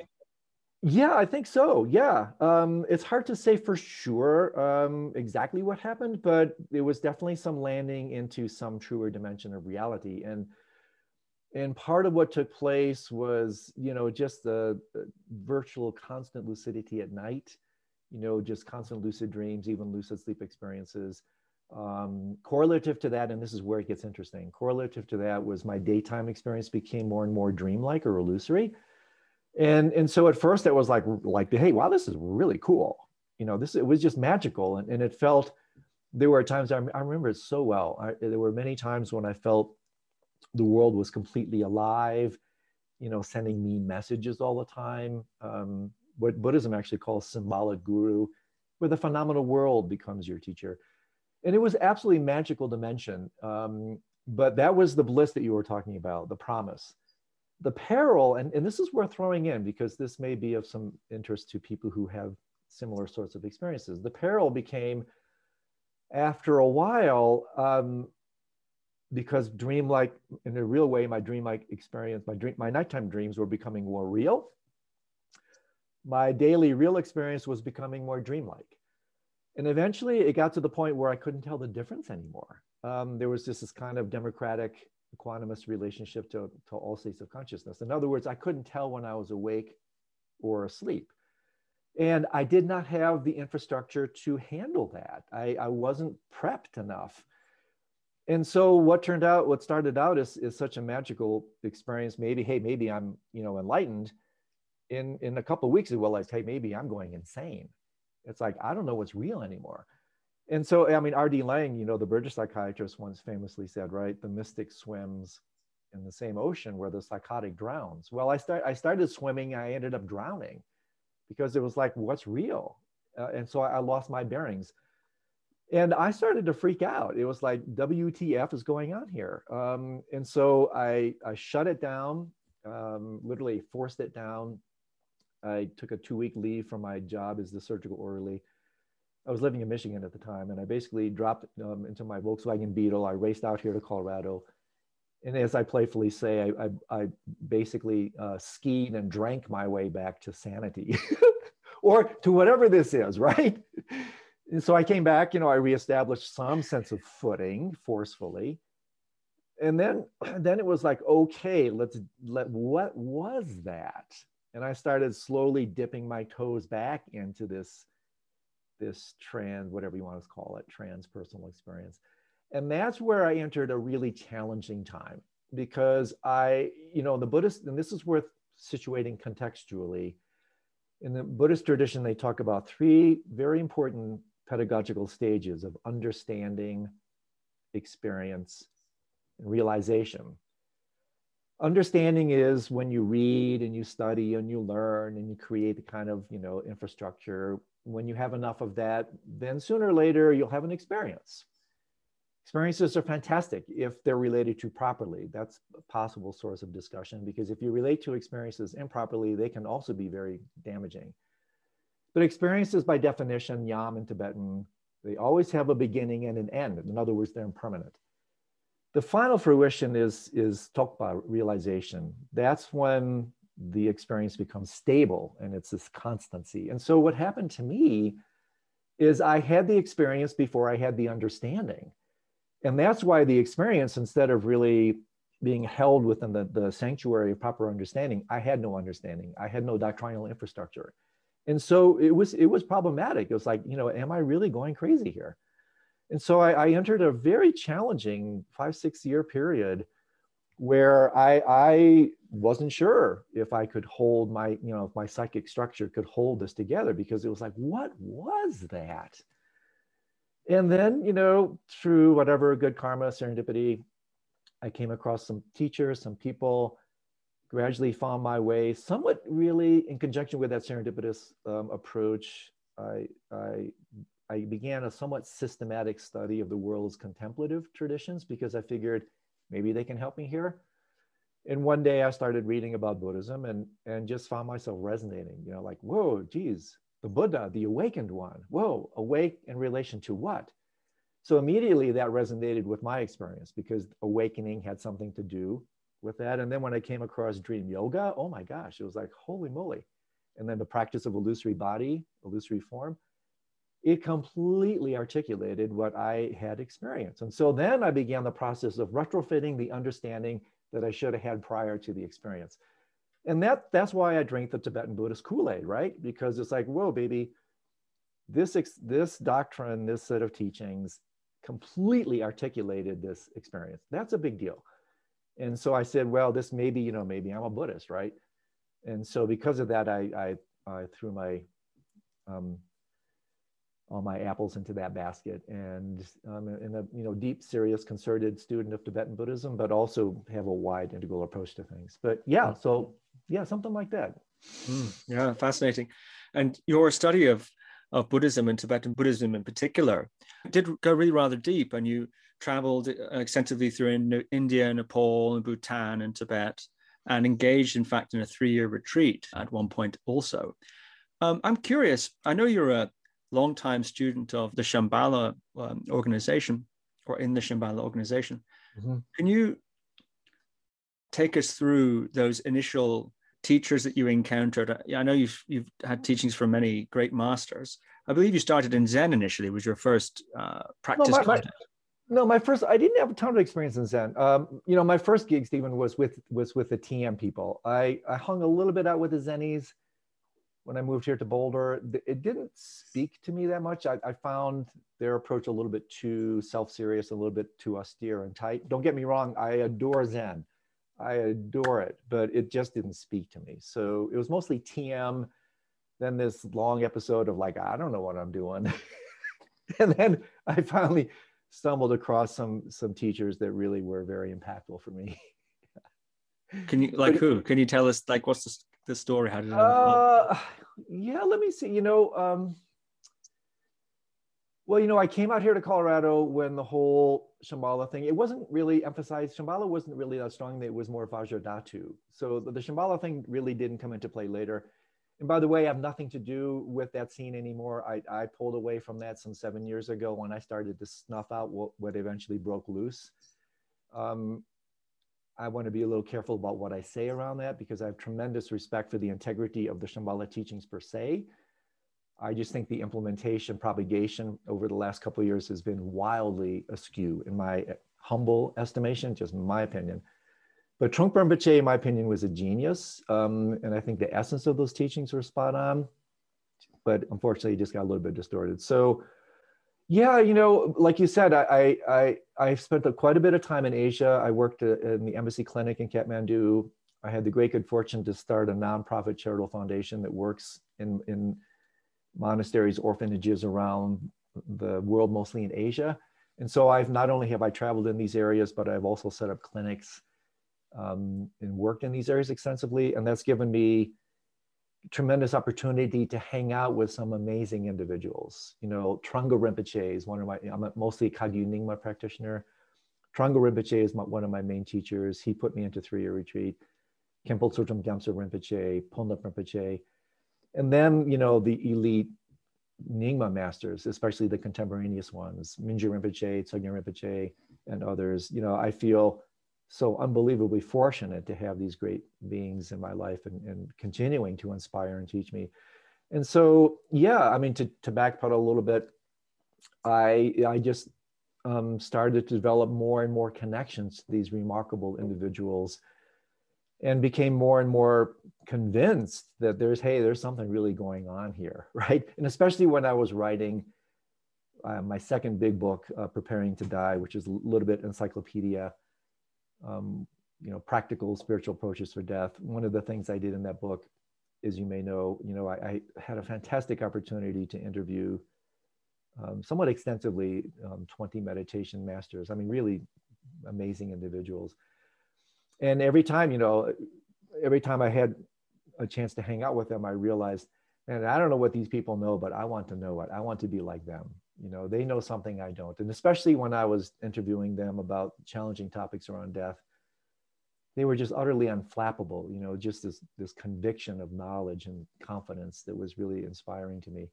yeah, I think so. Yeah. Um, it's hard to say for sure um, exactly what happened, but there was definitely some landing into some truer dimension of reality. And and part of what took place was you know just the, virtual constant lucidity at night you know just constant lucid dreams even lucid sleep experiences um, correlative to that and this is where it gets interesting correlative to that was my daytime experience became more and more dreamlike or illusory And and so at first it was like like hey wow this is really cool. You know this it was just magical and, and it felt there were times I, I remember it so well. I, there were many times when I felt the world was completely alive, you know, sending me messages all the time. Um, what Buddhism actually calls symbolic guru, where the phenomenal world becomes your teacher. And it was absolutely magical dimension. Um, but that was the bliss that you were talking about, the promise. The peril, and, and this is worth throwing in because this may be of some interest to people who have similar sorts of experiences. The peril became after a while, um, because dreamlike, in a real way, my dreamlike experience, my dream, my nighttime dreams were becoming more real. My daily real experience was becoming more dreamlike. And eventually it got to the point where I couldn't tell the difference anymore. Um, there was just this kind of democratic equanimous relationship to, to all states of consciousness. In other words, I couldn't tell when I was awake or asleep. And I did not have the infrastructure to handle that. I, I wasn't prepped enough. And so what turned out, what started out is, is such a magical experience. Maybe, hey, maybe I'm, you know, enlightened. In in a couple of weeks, I realized, hey, maybe I'm going insane. It's like I don't know what's real anymore. And so, I mean, R.D. Laing, you know, the British psychiatrist once famously said, right, the mystic swims in the same ocean where the psychotic drowns. Well, I start I started swimming, I ended up drowning because it was like, what's real? Uh, and so I, I, lost my bearings. And I started to freak out. It was like, WTF is going on here? Um, and so I, I shut it down, um, literally forced it down. I took a two week leave from my job as the surgical orderly. I was living in Michigan at the time, and I basically dropped um, into my Volkswagen Beetle. I raced out here to Colorado and as I playfully say, I, I, I basically uh, skied and drank my way back to sanity [LAUGHS] or to whatever this is, [LAUGHS] right? So I came back, you know, I reestablished some sense of footing forcefully. And then, [CLEARS THROAT] then it was like, okay, let's let, what was that? And I started slowly dipping my toes back into this, this trans, whatever you want to call it, transpersonal experience. And that's where I entered a really challenging time because I, you know, the Buddhist, and this is worth situating contextually. In the Buddhist tradition, they talk about three very important pedagogical stages of understanding, experience, and realization. Understanding is when you read and you study and you learn and you create the kind of, you know, infrastructure. When you have enough of that, then sooner or later you'll have an experience Experiences are fantastic if they're related to properly. That's a possible source of discussion because if you relate to experiences improperly, they can also be very damaging. But experiences, by definition, Nyam in Tibetan, they always have a beginning and an end. In other words, they're impermanent. The final fruition is, is Tokpa realization. That's when the experience becomes stable and it's this constancy. And so what happened to me is I had the experience before I had the understanding and that's why the experience instead of really being held within the, the sanctuary of proper understanding i had no understanding i had no doctrinal infrastructure and so it was it was problematic. It was like you know am i really going crazy here? And so i, I entered a very challenging five six year period where i i wasn't sure if i could hold my you know if my psychic structure could hold this together because it was like what was that? And then, you know, through whatever good karma, serendipity, I came across some teachers, some people, gradually found my way, somewhat really in conjunction with that serendipitous um, approach. I, I, I began a somewhat systematic study of the world's contemplative traditions because I figured maybe they can help me here. And one day I started reading about Buddhism and, and just found myself resonating, you know, like, whoa, geez, the Buddha, the awakened one. Whoa, awake in relation to what? So immediately that resonated with my experience because awakening had something to do with that. And then when I came across dream yoga, oh my gosh, it was like, holy moly. And then the practice of illusory body, illusory form, it completely articulated what I had experienced. And so then I began the process of retrofitting the understanding that I should have had prior to the experience and that that's why I drink the Tibetan Buddhist Kool-Aid, right? Because it's like, whoa, baby, this this doctrine, this set of teachings, completely articulated this experience. That's a big deal. And so I said, well, this maybe, you know, maybe I'm a Buddhist, right? and so because of that, I I, I threw my um, all my apples into that basket. And um, in a you know deep serious concerted student of tibetan buddhism but also have a wide integral approach to things. But yeah so yeah something like that. Mm, yeah fascinating. And your study of of buddhism and tibetan buddhism in particular did go really rather deep and you traveled extensively through india nepal and bhutan and tibet and engaged in fact in a three-year retreat at one point also um, i'm curious i know you're a longtime student of the Shambhala um, organization or in the Shambhala organization. Mm-hmm. Can you take us through those initial teachers that you encountered? I know you've you've had teachings from many great masters. I believe you started in Zen initially. Was your first uh, practice? No my, my, no, my first. I didn't have a ton of experience in Zen. Um, you know, my first gig, Stephen, was with was with the TM people. I I hung a little bit out with the Zennies when I moved here to Boulder, it didn't speak to me that much. I, I found their approach a little bit too self-serious, a little bit too austere and tight. Don't get me wrong, I adore Zen. I adore it, but it just didn't speak to me. So it was mostly TM, then this long episode of like, I don't know what I'm doing. [LAUGHS] and then I finally stumbled across some some teachers that really were very impactful for me. [LAUGHS] Can you like who? Can you tell us like what's the the story? How did it? Uh, yeah, let me see. You know, um, well, you know, I came out here to Colorado when the whole Shambhala thing. It wasn't really emphasized. Shambhala wasn't really that strong. It was more Vajradhatu. So the, the Shambhala thing really didn't come into play later. And by the way, I have nothing to do with that scene anymore. I, I pulled away from that some seven years ago when I started to snuff out what, what eventually broke loose. Um, I want to be a little careful about what I say around that because I have tremendous respect for the integrity of the Shambhala teachings per se. I just think the implementation propagation over the last couple of years has been wildly askew in my humble estimation, just my opinion. But Trungpa Rinpoche, in my opinion, was a genius. Um, and I think the essence of those teachings were spot on. But unfortunately, it just got a little bit distorted. So yeah, you know, like you said, I I I spent quite a bit of time in Asia. I worked uh, in the embassy clinic in Kathmandu. I had the great good fortune to start a nonprofit charitable foundation that works in in monasteries, orphanages around the world, mostly in Asia. And so I've not only have I traveled in these areas, but I've also set up clinics um, and worked in these areas extensively, and that's given me tremendous opportunity to hang out with some amazing individuals. You know, Trungpa Rinpoche is one of my, I'm mostly Kagyu Nyingma practitioner. Trungpa Rinpoche is my, one of my main teachers. He put me into three-year retreat. Khenpo Tsültrim Gyamtso Rinpoche, Ponlop Rinpoche. And then, you know, the elite Nyingma masters, especially the contemporaneous ones, Mingyur Rinpoche, Tsoknyi Rinpoche, and others. You know, I feel so unbelievably fortunate to have these great beings in my life and, and continuing to inspire and teach me. And so, yeah, I mean, to, to backpedal a little bit, I, I just um, started to develop more and more connections to these remarkable individuals and became more and more convinced that there's, hey, there's something really going on here, [LAUGHS] right? And especially when I was writing uh, my second big book, uh, Preparing to Die, which is a little bit encyclopedia um, you know, practical spiritual approaches for death. One of the things I did in that book, as you may know, you know, I, I had a fantastic opportunity to interview um, somewhat extensively um, 20 meditation masters. I mean, really amazing individuals. And every time, you know, every time I had a chance to hang out with them, I realized, and I don't know what these people know, but I want to know it. I want to be like them you know they know something i don't. And especially when i was interviewing them about challenging topics around death they were just utterly unflappable you know just this this conviction of knowledge and confidence that was really inspiring to me.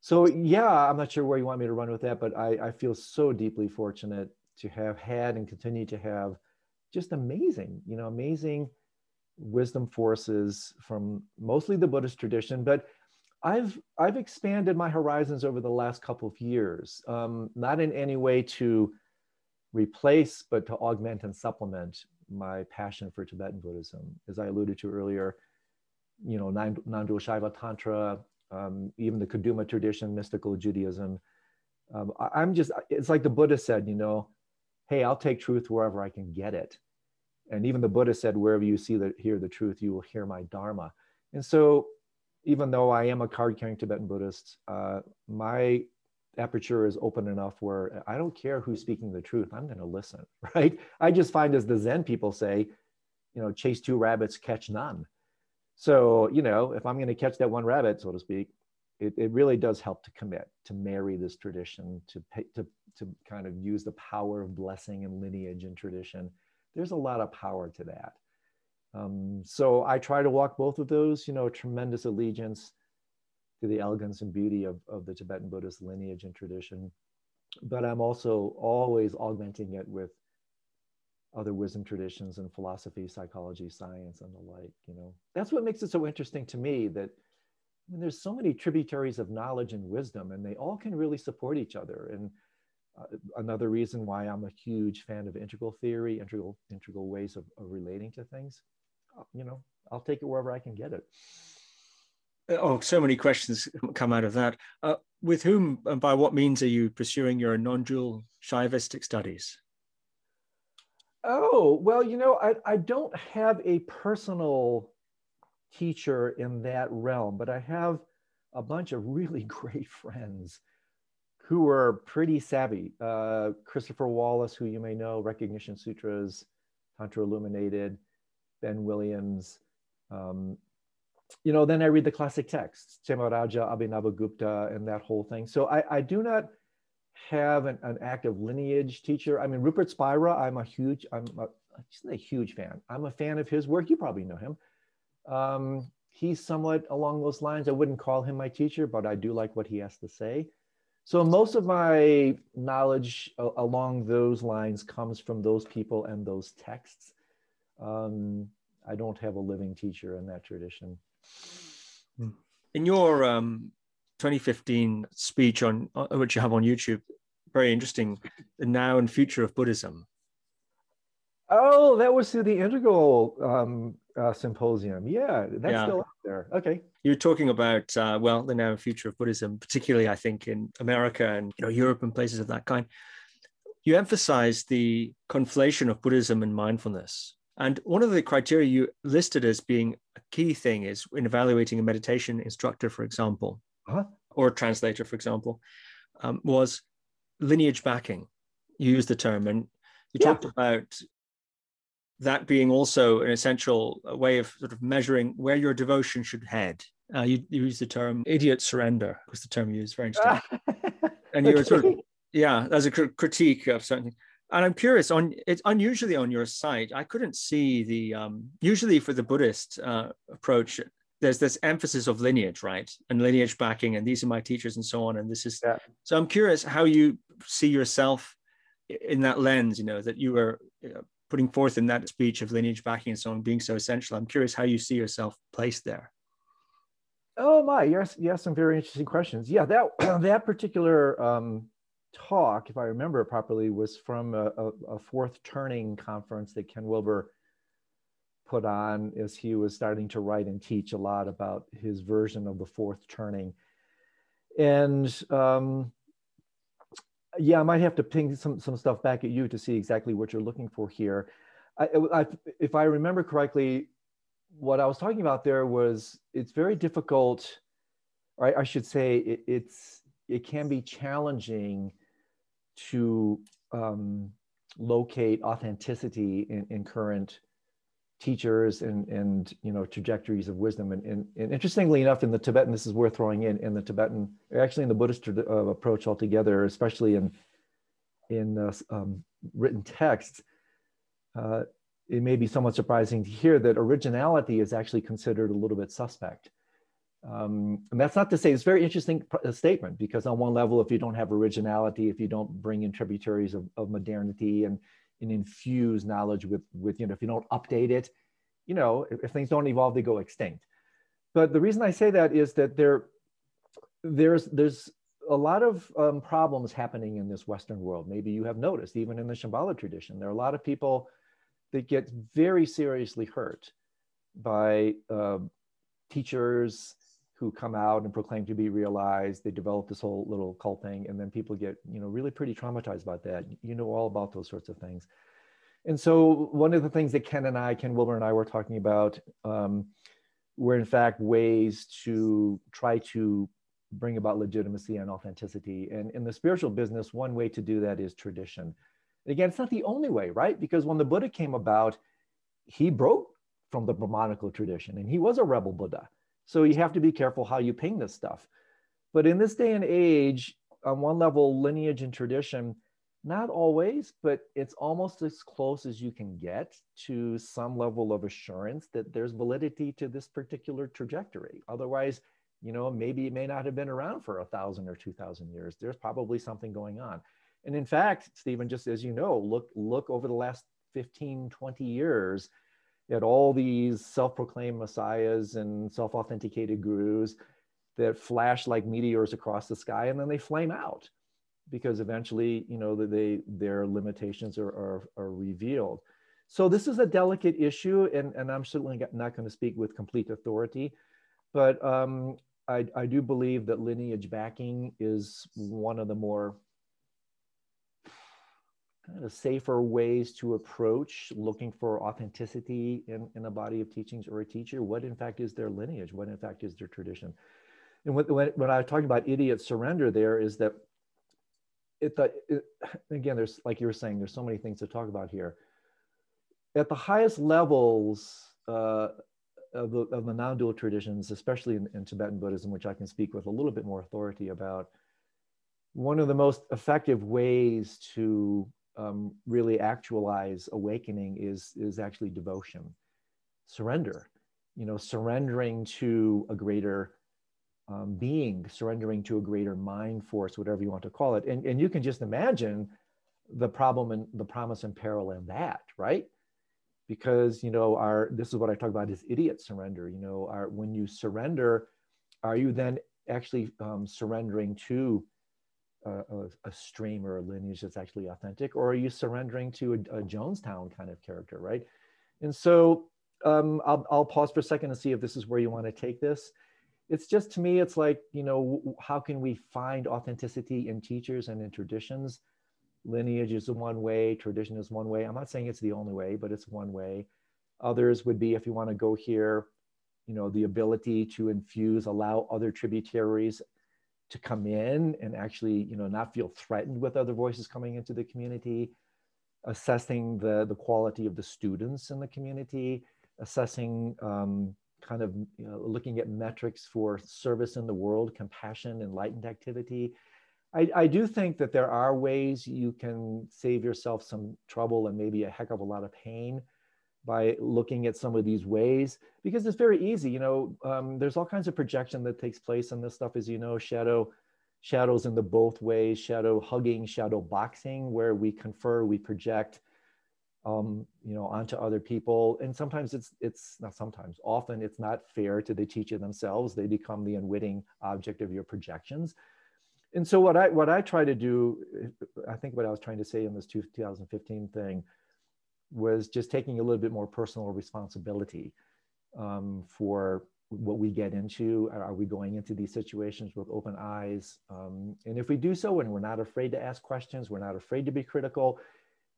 So yeah i'm not sure where you want me to run with that but i, I feel so deeply fortunate to have had and continue to have just amazing you know amazing wisdom forces from mostly the buddhist tradition but I've I've expanded my horizons over the last couple of years, um, not in any way to replace, but to augment and supplement my passion for Tibetan Buddhism. As I alluded to earlier, you know, non-dual Shaiva Tantra, um, even the Kaduma tradition, mystical Judaism. Um, I, I'm just, it's like the Buddha said, you know, hey, I'll take truth wherever I can get it. And even the Buddha said, wherever you see the, hear the truth, you will hear my Dharma And so, even though I am a card carrying Tibetan Buddhist, uh, my aperture is open enough where I don't care who's speaking the truth. I'm going to listen, [LAUGHS] right? I just find, as the Zen people say, you know, chase two rabbits, catch none. So, you know, if I'm going to catch that one rabbit, so to speak, it, it really does help to commit, to marry this tradition, to, pay, to, to kind of use the power of blessing and lineage and tradition. There's a lot of power to that. Um, so I try to walk both of those, you know, tremendous allegiance to the elegance and beauty of, of the Tibetan Buddhist lineage and tradition. But I'm also always augmenting it with other wisdom traditions and philosophy, psychology, science, and the like. You know, that's what makes it so interesting to me that I mean, there's so many tributaries of knowledge and wisdom, and they all can really support each other. And uh, another reason why I'm a huge fan of integral theory, integral integral ways of, of relating to things. You know, I'll take it wherever I can get it. Oh, so many questions come out of that. Uh, with whom and by what means are you pursuing your non-dual Shaivistic studies? Oh, well, you know, I, I don't have a personal teacher in that realm, but I have a bunch of really [LAUGHS] great friends who are pretty savvy. Uh, Christopher Wallis, who you may know, Recognition Sutras, Tantra Illuminated, Ben Williams. Um, you know, then I read the classic texts, Raja, Abhinavagupta, and that whole thing. So I, I do not have an, an, active lineage teacher. I mean, Rupert Spira, I'm a huge, I'm a, just a huge fan. I'm a fan of his work. You probably know him. Um, he's somewhat along those lines. I wouldn't call him my teacher, but I do like what he has to say. So most of my knowledge along those lines comes from those people and those texts. Um, I don't have a living teacher in that tradition. In your um, 2015 speech on uh, which you have on YouTube, very interesting, the now and future of Buddhism. Oh, that was through the Integral um, uh, Symposium. Yeah, that's yeah. still up there. Okay. You're talking about uh, well, the now and future of Buddhism, particularly I think in America and you know Europe and places of that kind. You emphasize the conflation of Buddhism and mindfulness. And one of the criteria you listed as being a key thing is in evaluating a meditation instructor, for example, uh-huh. or a translator, for example, um, was lineage backing. You used the term, and you yeah. talked about that being also an essential way of sort of measuring where your devotion should head. Uh, you, you use the term idiot surrender was the term you used, very interesting. [LAUGHS] and you were sort of, yeah, as a cr- critique of something. And I'm curious on it's unusually on your site. I couldn't see the um, usually for the Buddhist uh, approach. There's this emphasis of lineage, right, and lineage backing, and these are my teachers, and so on. And this is yeah. so. I'm curious how you see yourself in that lens. You know that you were you know, putting forth in that speech of lineage backing and so on being so essential. I'm curious how you see yourself placed there. Oh my, yes, yes, some very interesting questions. Yeah, that [CLEARS THROAT] that particular um, talk, if I remember it properly, was from a, a, a, fourth turning conference that Ken Wilber put on as he was starting to write and teach a lot about his version of the fourth turning. And um, yeah, I might have to ping some, some stuff back at you to see exactly what you're looking for here. I, I, if I remember correctly, what I was talking about there was it's very difficult, or I, I should say it, it's it can be challenging to um, locate authenticity in, in current teachers and, and you know trajectories of wisdom. And, and, and, interestingly enough in the tibetan this is worth throwing in in the tibetan actually in the buddhist uh, approach altogether especially in in uh, um, written texts uh, it may be somewhat surprising to hear that originality is actually considered a little bit suspect um, and that's not to say it's a very interesting uh, statement because on one level if you don't have originality if you don't bring in tributaries of, of modernity and and infuse knowledge with with you know if you don't update it you know if, if things don't evolve they go extinct. But the reason i say that is that there there's there's a lot of um, problems happening in this western world. Maybe you have noticed even in the shambhala tradition there are a lot of people that get very seriously hurt by uh, teachers who come out and proclaim to be realized. They develop this whole little cult thing, and then people get, you know, really pretty traumatized about that. You know all about those sorts of things. And so one of the things that Ken and I, Ken Wilber and I were talking about um, were in fact ways to try to bring about legitimacy and authenticity. And in the spiritual business, one way to do that is tradition. again, it's not the only way, right? Because when the Buddha came about, he broke from the Brahmanical tradition and he was a rebel Buddha. So you have to be careful how you ping this stuff. But in this day and age, on one level, lineage and tradition, not always, but it's almost as close as you can get to some level of assurance that there's validity to this particular trajectory. Otherwise, you know, maybe it may not have been around for a thousand or two thousand years. There's probably something going on. And in fact, Stephen, just as you know, look, look over the last 15, 20 years at all these self-proclaimed messiahs and self-authenticated gurus that flash like meteors across the sky and then they flame out because eventually, you know, they, their limitations are, are, are revealed. So this is a delicate issue, and, and I'm certainly not going to speak with complete authority, but um, I, I do believe that lineage backing is one of the more kind of safer ways to approach looking for authenticity in, in a body of teachings or a teacher. What in fact is their lineage? What in fact is their tradition? And when, when, when I was talking about idiot surrender, there is that it, the, it, again, there's like you were saying, there's so many things to talk about here. At the highest levels, uh, of the, of the non-dual traditions, especially in, in Tibetan Buddhism, which I can speak with a little bit more authority about, one of the most effective ways to um, really actualize awakening is, is actually devotion, surrender, you know, surrendering to a greater um, being, surrendering to a greater mind force, whatever you want to call it. And, and you can just imagine the problem and the promise and peril in that, right? because you know our this is what i talk about is idiot surrender you know our when you surrender are you then actually um, surrendering to a, a, stream or a lineage that's actually authentic or are you surrendering to a, a jonestown kind of character right and so um, I'll, I'll pause for a second and see if this is where you want to take this it's just to me it's like you know how can we find authenticity in teachers and in traditions lineage is one way, tradition is one way. I'm not saying it's the only way, but it's one way. Others would be if you want to go here, you know, the ability to infuse, allow other tributaries to come in and actually, you know, not feel threatened with other voices coming into the community, assessing the, the quality of the students in the community, assessing um, kind of you know, looking at metrics for service in the world, compassion, enlightened activity, I, I do think that there are ways you can save yourself some trouble and maybe a heck of a lot of pain by looking at some of these ways because it's very easy you know um, there's all kinds of projection that takes place in this stuff as you know shadow shadows in the both ways shadow hugging shadow boxing where we confer we project um, you know onto other people. And sometimes it's it's not sometimes often it's not fair to the teacher themselves. They become the unwitting object of your projections. And so what I what I try to do, I think what I was trying to say in this 2015 thing was just taking a little bit more personal responsibility um, for what we get into. Are we going into these situations with open eyes? Um, and if we do so, and we're not afraid to ask questions, we're not afraid to be critical.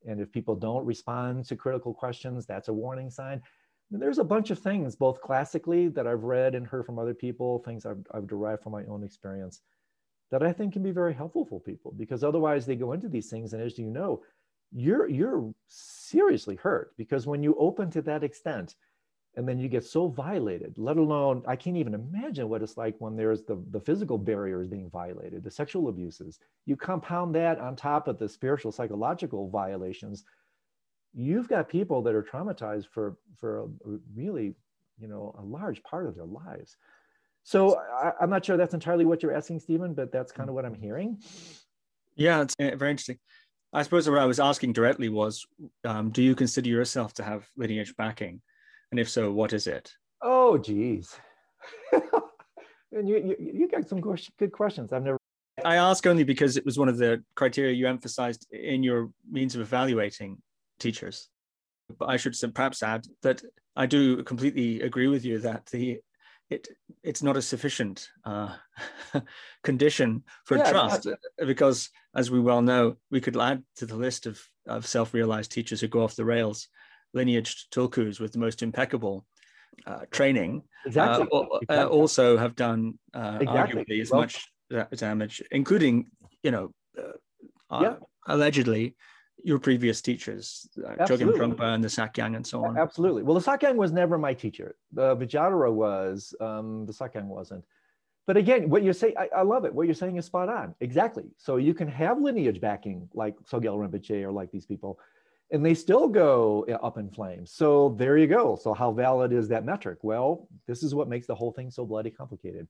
And if people don't respond to critical questions, that's a warning sign. And there's a bunch of things, both classically that I've read and heard from other people, things I've, I've derived from my own experience that I think can be very helpful for people because otherwise they go into these things and as you know, you're you're seriously hurt because when you open to that extent and then you get so violated, let alone I can't even imagine what it's like when there's the, the physical barriers being violated, the sexual abuses. You compound that on top of the spiritual psychological violations, you've got people that are traumatized for for a, really, you know, a large part of their lives. So I, am not sure that's entirely what you're asking, Stephen, but that's kind of what I'm hearing. Yeah, it's very interesting. I suppose what I was asking directly was, um, do you consider yourself to have lineage backing, and if so, what is it? Oh, geez, [LAUGHS] and you, you you got some good questions. I've never. I ask only because it was one of the criteria you emphasized in your means of evaluating teachers. But I should perhaps add that I do completely agree with you that the it it's not a sufficient uh, [LAUGHS] condition for yeah, trust because as we well know we could add to the list of, of self-realized teachers who go off the rails lineaged tulkus with the most impeccable uh, training exactly, uh, exactly. also have done Exactly. arguably as Well- much damage, including you know uh, Yeah. allegedly your previous teachers, uh, Chogyam. Trungpa and the Sakyong and so on. Absolutely. Well, the Sakyong was never my teacher. The Vidyadhara was, um, the Sakyong wasn't. But again, what you're saying, I, I love it. What you're saying is spot on. Exactly. So you can have lineage backing like Sogyal Rinpoche or like these people, and they still go uh, up in flames. So there you go. So how valid is that metric? Well, this is what makes the whole thing so bloody complicated.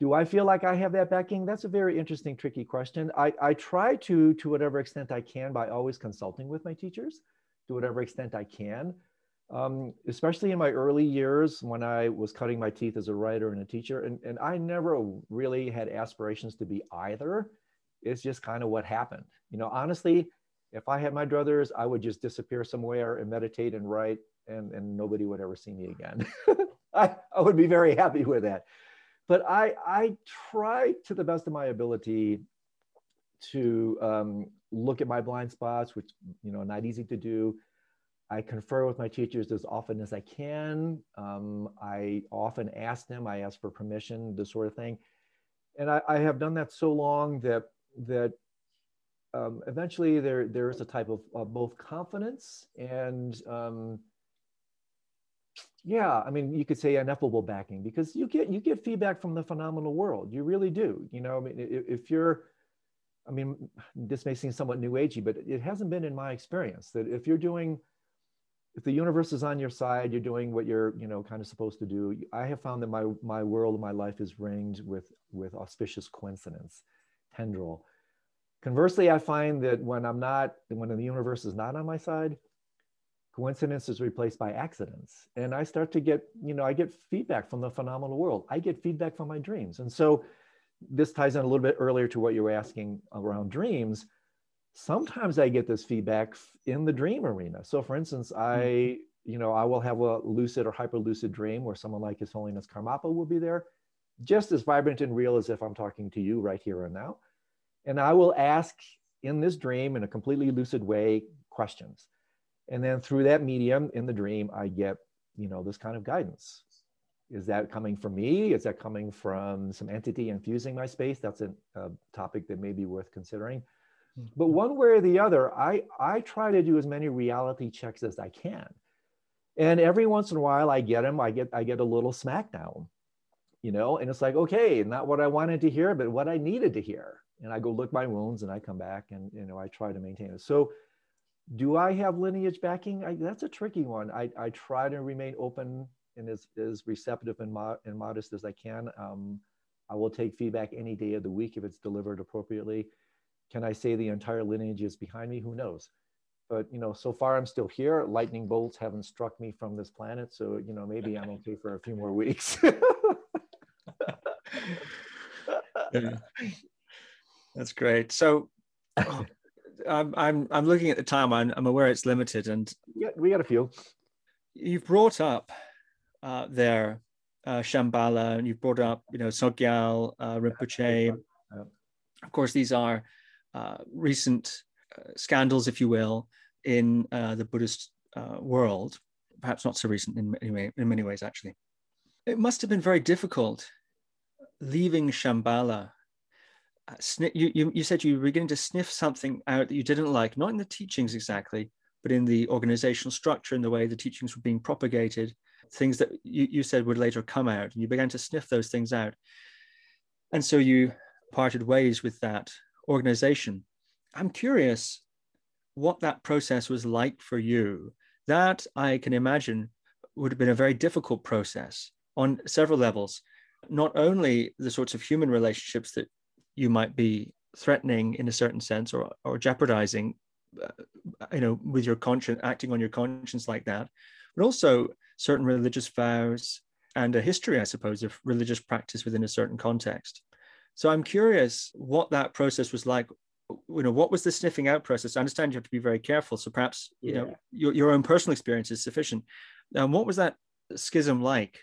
Do I feel like I have that backing? That's a very interesting, tricky question. I, I try to, to whatever extent I can, by always consulting with my teachers, to whatever extent I can. Um, especially in my early years when I was cutting my teeth as a writer and a teacher, and, and I never really had aspirations to be either. It's just kind of what happened. You know, honestly, if I had my druthers, I would just disappear somewhere and meditate and write, and, and nobody would ever see me again. [LAUGHS] I, I would be very happy with that but I, I try to the best of my ability to um, look at my blind spots, which you know not easy to do. I confer with my teachers as often as I can. Um, I often ask them. I ask for permission, this sort of thing, and I, I have done that so long that that um, eventually there there is a type of, of both confidence and um, yeah i mean you could say ineffable backing because you get you get feedback from the phenomenal world you really do you know i mean if, you're i mean this may seem somewhat new agey but it hasn't been in my experience that if you're doing if the universe is on your side you're doing what you're you know kind of supposed to do i have found that my my world my life is ringed with with auspicious coincidence tendril. Conversely i find that when i'm not when the universe is not on my side coincidence is replaced by accidents. And i start to get you know i get feedback from the phenomenal world. I get feedback from my dreams. And so this ties in a little bit earlier to what you were asking around dreams. Sometimes i get this feedback in the dream arena. So for instance i hmm. you know i will have a lucid or hyper lucid dream where someone like his holiness karmapa will be there just as vibrant and real as if i'm talking to you right here and now. And i will ask in this dream in a completely lucid way questions and then through that medium in the dream i get you know this kind of guidance. Is that coming from me? Is that coming from some entity infusing my space? That's a, a topic that may be worth considering. But mm-hmm. one way or the other i i try to do as many reality checks as i can. And every once in a while i get them i get i get a little smackdown you know and it's like okay not what i wanted to hear but what i needed to hear. And i go look my wounds and i come back and you know i try to maintain it. So do I have lineage backing? I, that's a tricky one. I, I try to remain open and as, as receptive and, mo- and modest as I can. Um, I will take feedback any day of the week if it's delivered appropriately. Can I say the entire lineage is behind me? Who knows? But you know, so far I'm still here. Lightning bolts haven't struck me from this planet, so you know maybe I'm okay for a few more weeks. [LAUGHS] Yeah. That's great. So [LAUGHS] I'm, I'm, I'm looking at the time. I'm, I'm aware it's limited, and yeah, we got a few. you've brought up uh, there uh, Shambhala, and you've brought up, you know, Sogyal, uh, Rinpoche. Yeah. Of course, these are uh, recent uh, scandals, if you will, in uh, the Buddhist uh, world. Perhaps not so recent in many, way- in many ways, actually. It must have been very difficult leaving Shambhala. Uh, you, you, you said you were beginning to sniff something out that you didn't like, not in the teachings exactly, but in the organizational structure and the way the teachings were being propagated, things that you, you said would later come out. And you began to sniff those things out. And so you parted ways with that organization. I'm curious what that process was like for you. That I can imagine would have been a very difficult process on several levels. Not only the sorts of human relationships that you might be threatening in a certain sense or, or jeopardizing uh, you know with your conscience acting on your conscience like that. But also certain religious vows and a history i suppose of religious practice within a certain context. So i'm curious what that process was like. You know what was the sniffing out process? I understand you have to be very careful so perhaps you know your, your own personal experience is sufficient. Um, what was that schism like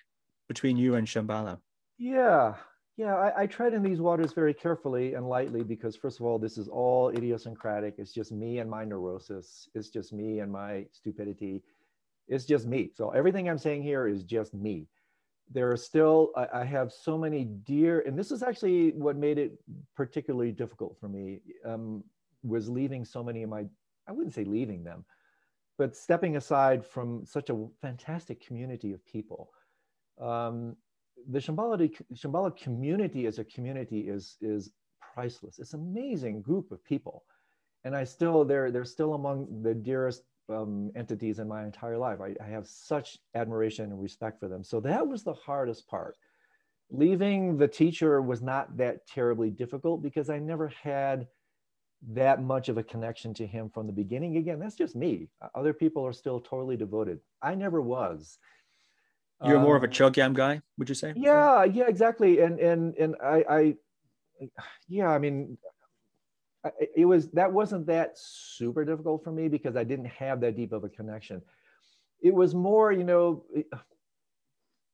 between you and shambhala? Yeah, yeah. I, I tread in these waters very carefully and lightly because, first of all, this is all idiosyncratic. It's just me and my neurosis. It's just me and my stupidity. It's just me. So everything I'm saying here is just me. There are still, I, I have so many dear, and this is actually what made it particularly difficult for me, um, was leaving so many of my, I wouldn't say leaving them, but stepping aside from such a fantastic community of people. Um, the Shambhala, Shambhala community as a community is, is priceless. It's an amazing group of people. And I still, they're, they're still among the dearest um, entities in my entire life. I, I have such admiration and respect for them. So that was the hardest part. Leaving the teacher was not that terribly difficult because I never had that much of a connection to him from the beginning. Again, that's just me. Other people are still totally devoted. I never was. You're um, more of a Chögyam guy, would you say? Yeah, yeah, exactly. And and and I, I yeah, I mean, it was that wasn't that super difficult for me because I didn't have that deep of a connection. It was more, you know,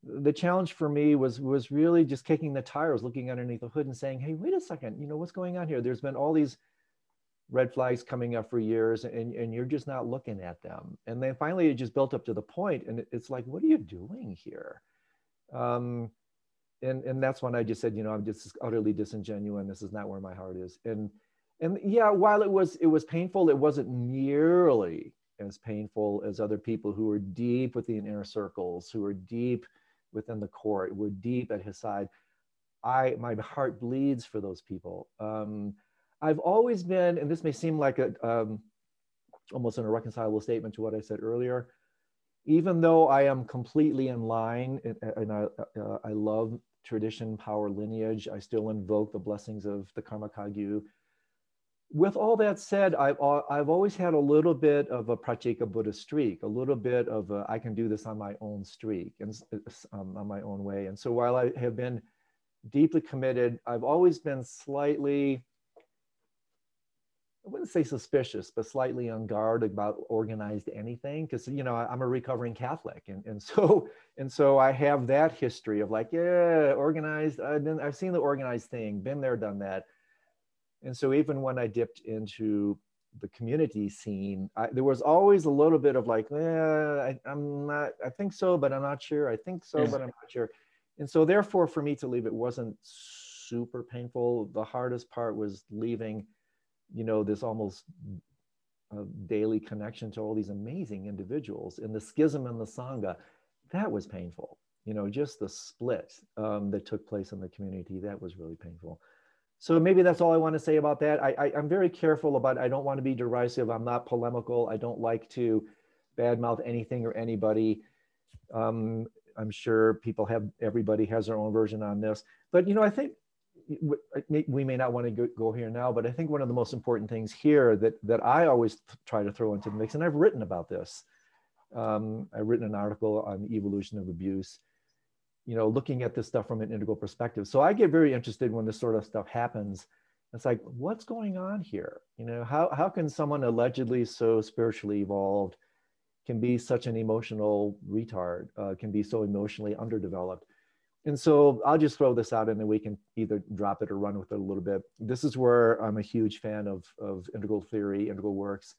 the challenge for me was was really just kicking the tires, looking underneath the hood and saying, "Hey, wait a second, you know what's going on here? There's been all these red flags coming up for years, and and you're just not looking at them." And then finally, it just built up to the point, and it's like, "What are you doing here?" Um, and and that's when I just said, you know, I'm just utterly disingenuous. This is not where my heart is, and and yeah, while it was it was painful, it wasn't nearly as painful as other people who were deep within inner circles, who were deep within the court, were deep at his side. I my heart bleeds for those people. Um, I've always been, and this may seem like a um, almost an irreconcilable statement to what I said earlier. Even though I am completely in line and, and I, uh, I love tradition, power, lineage, I still invoke the blessings of the Karma Kagyu with all that said, I've, I've always had a little bit of a Pratyeka Buddha streak, a little bit of a, I can do this on my own streak and um, on my own way. And so while I have been deeply committed, I've always been slightly, I wouldn't say suspicious, but slightly on guard about organized anything. Cause you know, I'm a recovering Catholic. And, and [LAUGHS] so, and so I have that history of like, yeah, organized. Uh, I've, been, I've seen the organized thing, been there, done that and so even when I dipped into the community scene, I, there was always a little bit of like, yeah, I, am not, I think so, but I'm not sure. I think so, but I'm not sure. And so therefore for me to leave, it wasn't super painful. The hardest part was leaving, you know, this almost uh, daily connection to all these amazing individuals and the schism and the Sangha, that was painful. You know, just the split um, that took place in the community, that was really painful so maybe that's all I want to say about that. I, I, am very careful about, I don't want to be derisive. I'm not polemical. I don't like to badmouth anything or anybody. Um, I'm sure people have, everybody has their own version on this. But, you know, I think we may not want to go, go here now, but I think one of the most important things here that, that I always try to throw into the mix, and I've written about this. Um, I've written an article on the evolution of abuse you know, looking at this stuff from an integral perspective. So I get very interested when this sort of stuff happens. It's like, what's going on here? You know, how, how can someone allegedly so spiritually evolved can be such an emotional retard, uh, can be so emotionally underdeveloped? And so I'll just throw this out and then we can either drop it or run with it a little bit. This is where I'm a huge fan of, of integral theory, integral works,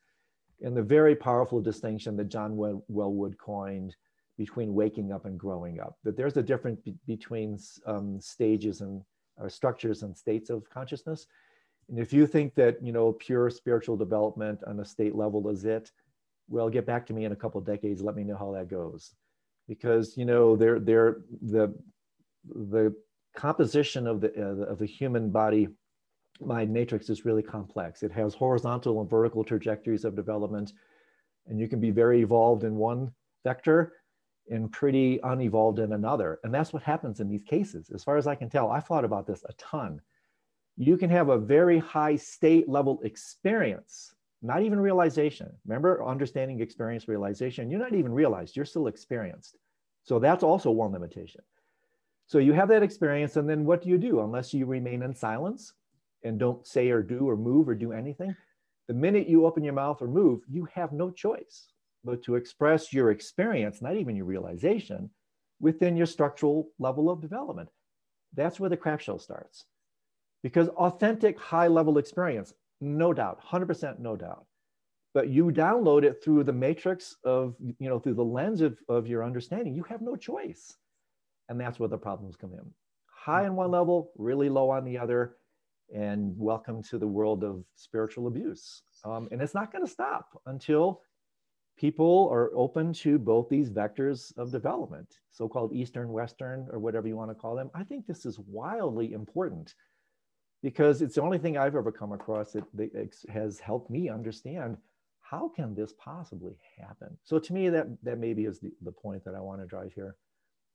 and the very powerful distinction that John Welwood coined between waking up and growing up. That there's a difference be between um, stages and uh, structures and states of consciousness. And if you think that you know pure spiritual development on a state level is it, well, get back to me in a couple of decades. Let me know how that goes, because you know they're, they're the the composition of the uh, of the human body mind matrix is really complex. It has horizontal and vertical trajectories of development, and you can be very evolved in one vector and pretty unevolved in another. And that's what happens in these cases. As far as I can tell, I've thought about this a ton. You can have a very high state level experience, not even realization. Remember, understanding experience, realization, you're not even realized, you're still experienced. So that's also one limitation. So you have that experience, and then what do you do? Unless you remain in silence and don't say or do or move or do anything, the minute you open your mouth or move, you have no choice but to express your experience, not even your realization, within your structural level of development. That's where the crap show starts. Because authentic high level experience, no doubt, 100% no doubt, but you download it through the matrix of you know through the lens of, of your understanding you have no choice and that's where the problems come in. High on one level really low on the other. And welcome to the world of spiritual abuse. Um, and it's not going to stop until people are open to both these vectors of development so-called eastern western or whatever you want to call them. I think this is wildly important because it's the only thing i've ever come across that, that has helped me understand how can this possibly happen? So to me, that that maybe is the, the point that I want to drive here.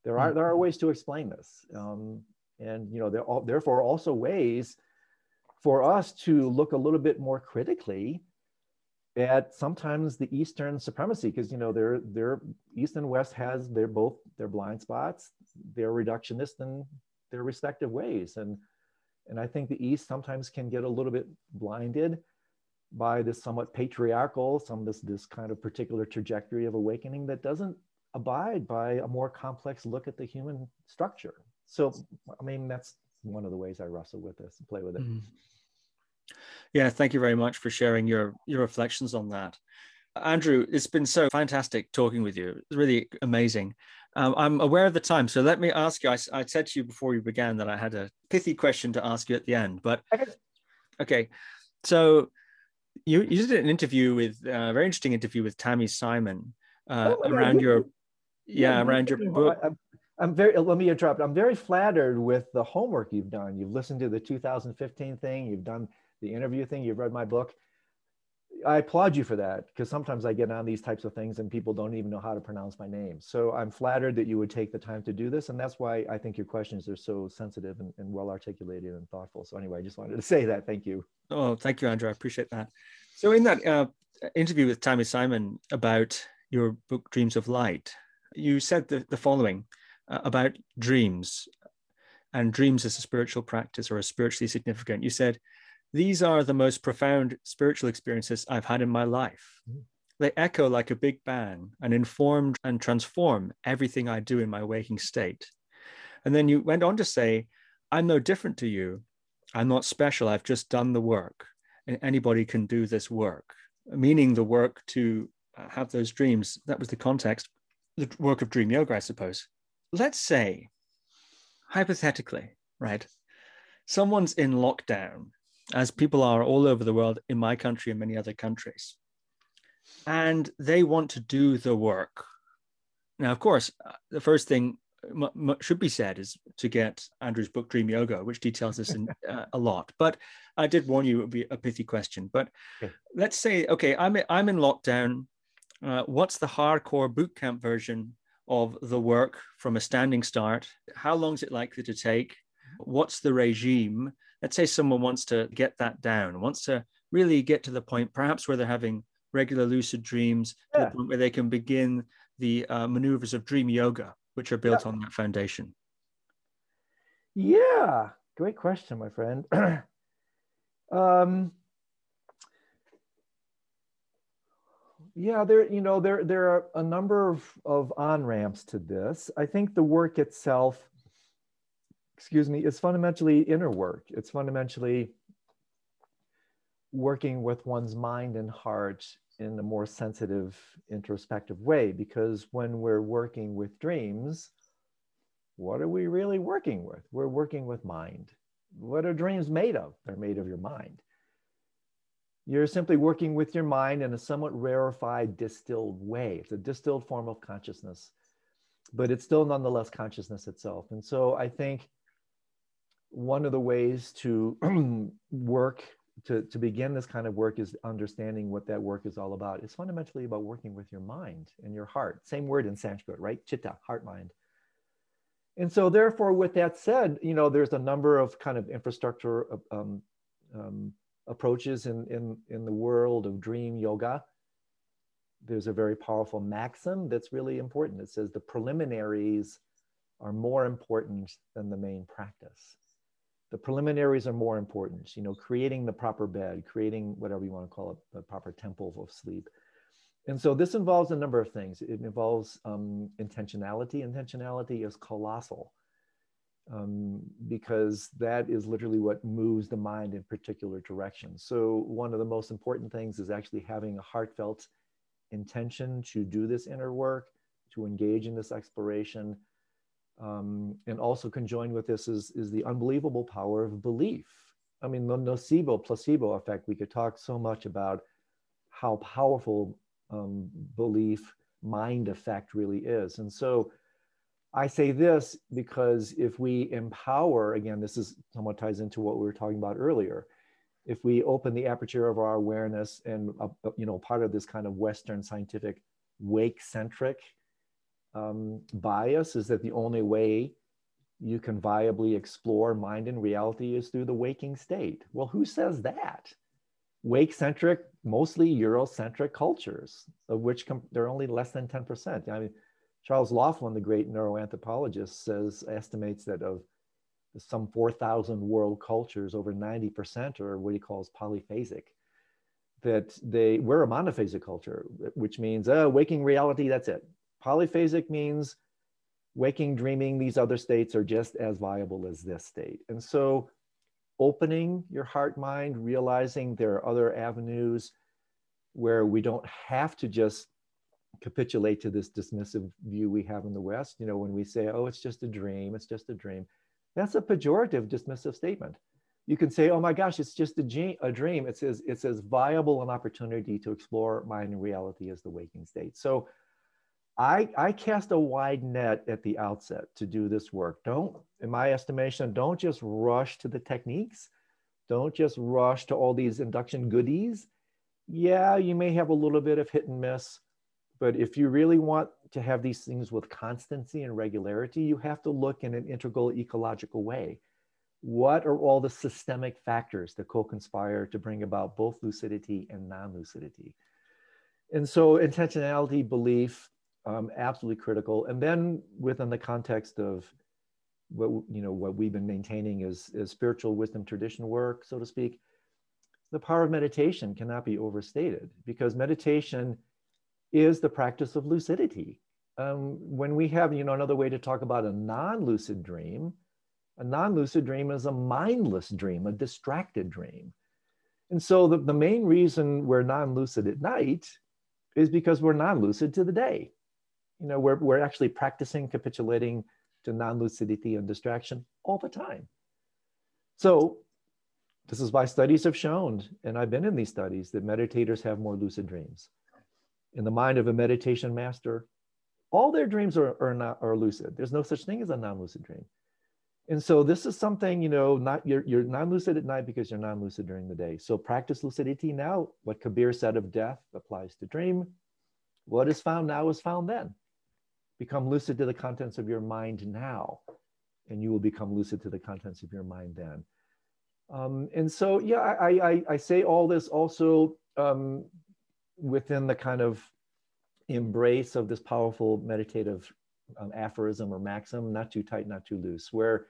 There are there are ways to explain this, um, and you know there are therefore also ways for us to look a little bit more critically at sometimes the Eastern supremacy, because you know they're they're East and West has they're both their blind spots, they're reductionist in their respective ways, and and I think the East sometimes can get a little bit blinded by this somewhat patriarchal, some this this kind of particular trajectory of awakening that doesn't abide by a more complex look at the human structure. So, I mean, that's one of the ways I wrestle with this and play with it. Mm. Yeah, thank you very much for sharing your your reflections on that. Andrew, it's been so fantastic talking with you. It's really amazing. Um, I'm aware of the time, so let me ask you. I, I, said to you before we began that I had a pithy question to ask you at the end, but okay. So you you did an interview with uh, a very interesting interview with Tami Simon uh, oh, around your yeah, yeah around your book. I'm, I'm very let me interrupt. I'm very flattered with the homework you've done. You've listened to the 2015 thing. You've done the interview thing. You've read my book. I applaud you for that because sometimes I get on these types of things and people don't even know how to pronounce my name. So I'm flattered that you would take the time to do this. And that's why I think your questions are so sensitive and, and well articulated and thoughtful. So, anyway, I just wanted to say that. Thank you. Oh, thank you, Andrew. I appreciate that. So, in that uh, interview with Tami Simon about your book, Dreams of Light, you said the, the following uh, about dreams and dreams as a spiritual practice or as spiritually significant. You said, these are the most profound spiritual experiences I've had in my life. Mm. They echo like a big bang and inform and transform everything I do in my waking state. And then you went on to say, I'm no different to you. I'm not special. I've just done the work. And anybody can do this work, meaning the work to uh, have those dreams. That was the context, the work of dream yoga, I suppose. Let's say, hypothetically, right? Someone's in lockdown as people are all over the world, in my country and many other countries. And they want to do the work. Now, of course, uh, the first thing should be said is to get Andrew's book, Dream Yoga, which details this in, [LAUGHS] uh, a lot. But I did warn you it would be a pithy question. But let's say, okay, I'm, I'm in lockdown. Uh, what's the hardcore bootcamp version of the work from a standing start? How long is it likely to take? What's the regime? let's say someone wants to get that down, wants to really get to the point, perhaps where they're having regular lucid dreams, yeah. to the point where they can begin the uh, maneuvers of dream yoga, which are built yeah. on that foundation? Yeah, great question, my friend. [CLEARS THROAT] um, yeah, there, you know, there, there are a number of, of on ramps to this. I think the work itself excuse me, is fundamentally inner work. It's fundamentally working with one's mind and heart in a more sensitive, introspective way. Because when we're working with dreams, what are we really working with? We're working with mind. What are dreams made of? They're made of your mind. You're simply working with your mind in a somewhat rarefied, distilled way. It's a distilled form of consciousness, but it's still nonetheless consciousness itself. And so I think one of the ways to [CLEARS THROAT] work to, to begin this kind of work is understanding what that work is all about. It's fundamentally about working with your mind and your heart. Same word in Sanskrit, right? Chitta, heart, mind. And so, therefore, with that said, you know, there's a number of kind of infrastructure um, um, approaches in, in, in the world of dream yoga. There's a very powerful maxim that's really important. It says the preliminaries are more important than the main practice the preliminaries are more important you know creating the proper bed creating whatever you want to call it the proper temple of sleep and so this involves a number of things it involves um, intentionality intentionality is colossal um, because that is literally what moves the mind in particular directions. So one of the most important things is actually having a heartfelt intention to do this inner work, to engage in this exploration. Um, and also conjoined with this is, is the unbelievable power of belief. I mean, the nocebo placebo effect, we could talk so much about how powerful um, belief mind effect really is. And so I say this because if we empower, again, this is somewhat ties into what we were talking about earlier. If we open the aperture of our awareness and, uh, uh you know, part of this kind of Western scientific wake centric um, bias is that the only way you can viably explore mind and reality is through the waking state. Well, who says that? Wake centric, mostly Eurocentric cultures, of which com- they're only less than 10%. I mean, Charles Laughlin, the great neuroanthropologist, says estimates that of some 4,000 world cultures, over 90% are what he calls polyphasic. That they we're a monophasic culture, which means uh, waking reality. That's it. Polyphasic means waking, dreaming. These other states are just as viable as this state. And so, opening your heart, mind, realizing there are other avenues where we don't have to just capitulate to this dismissive view we have in the West. You know, when we say, oh, it's just a dream, it's just a dream, that's a pejorative, dismissive statement. You can say, oh my gosh, it's just a, a dream. It's as, it's as viable an opportunity to explore mind and reality as the waking state. So I, I cast a wide net at the outset to do this work. Don't, in my estimation, don't just rush to the techniques. Don't just rush to all these induction goodies. Yeah, you may have a little bit of hit and miss but if you really want to have these things with constancy and regularity, you have to look in an integral ecological way. What are all the systemic factors that co-conspire to bring about both lucidity and non-lucidity? And so intentionality, belief, um, absolutely critical. And then within the context of what you know what we've been maintaining is, is spiritual wisdom tradition work, so to speak. The power of meditation cannot be overstated because meditation is the practice of lucidity. Um, when we have, you know, another way to talk about a non-lucid dream, a non-lucid dream is a mindless dream, a distracted dream. And so the, the main reason we're non-lucid at night is because we're non-lucid to the day. You know, we're, we're actually practicing capitulating to non-lucidity and distraction all the time. So this is why studies have shown, and I've been in these studies, that meditators have more lucid dreams in the mind of a meditation master, all their dreams are, are not are lucid. There's no such thing as a non-lucid dream. And so this is something, you know, not you're you're non-lucid at night because you're non-lucid during the day. So practice lucidity now. What Kabir said of death applies to dream. What is found now is found then. Become lucid to the contents of your mind now, and you will become lucid to the contents of your mind then. Um, and so, yeah, I, I, I say all this also um, within the kind of embrace of this powerful meditative um, aphorism or maxim, not too tight, not too loose, where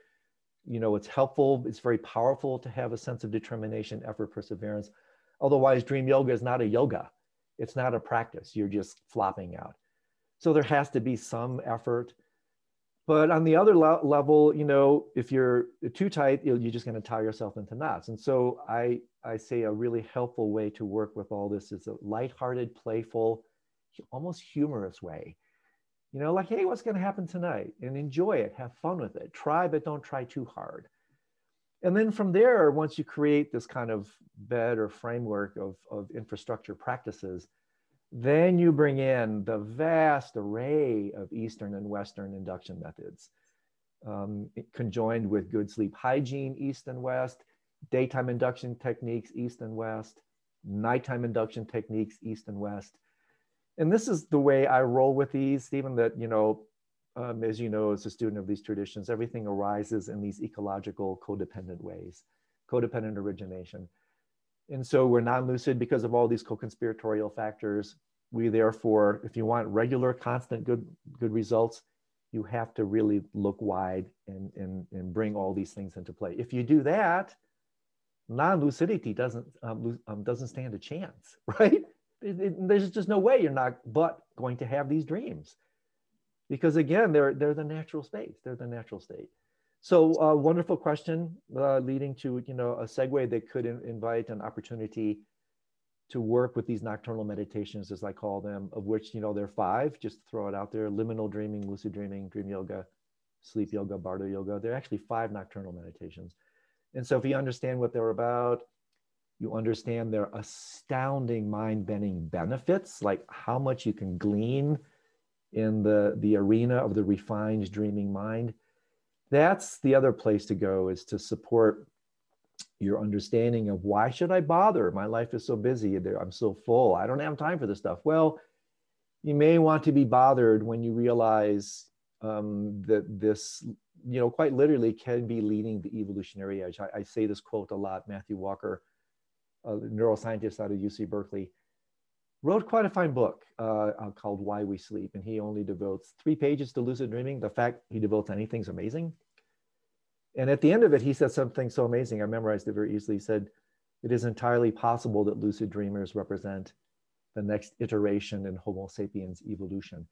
you know it's helpful, it's very powerful to have a sense of determination, effort, perseverance. Otherwise, dream yoga is not a yoga. It's not a practice. You're just flopping out. So there has to be some effort. But on the other le- level, you know, if you're too tight, you're just going to tie yourself into knots. And so I I say a really helpful way to work with all this is a lighthearted, playful, almost humorous way. You know, like, hey, what's going to happen tonight? And enjoy it, have fun with it. Try, but don't try too hard. And then from there, once you create this kind of bed or framework of, of infrastructure practices, then you bring in the vast array of Eastern and Western induction methods, um, conjoined with good sleep hygiene, East and West, daytime induction techniques, east and west, nighttime induction techniques, east and west. And this is the way I roll with these, Stephen, that, you know, um, as you know, as a student of these traditions, everything arises in these ecological codependent ways, codependent origination. And so we're non-lucid because of all these co-conspiratorial factors. We therefore, if you want regular, constant good, good results, you have to really look wide and, and, and bring all these things into play. If you do that, non-lucidity doesn't um, um, doesn't stand a chance, [LAUGHS] right? It, it, there's just no way you're not but going to have these dreams, because again, they're they're the natural state. They're the natural state. So, uh, wonderful question, uh, leading to you know a segue that could in- invite an opportunity to work with these nocturnal meditations, as I call them, of which you know there are five. Just throw it out there: liminal dreaming, lucid dreaming, dream yoga, sleep yoga, bardo yoga. There are actually five nocturnal meditations, and so if you understand what they're about, you understand their astounding mind-bending benefits, like how much you can glean in the the arena of the refined dreaming mind that's the other place to go is to support your understanding of why should I bother? My life is so busy. I'm so full. I don't have time for this stuff. Well, you may want to be bothered when you realize um, that this, you know, quite literally can be leading the evolutionary edge. I, I say this quote a lot. Matthew Walker, a neuroscientist out of UC Berkeley, wrote quite a fine book uh, uh, called Why We Sleep. And he only devotes three pages to lucid dreaming. The fact he devotes anything is amazing. And at the end of it, he said something so amazing. I memorized it very easily. He said, It is entirely possible that lucid dreamers represent the next iteration in Homo sapiens evolution.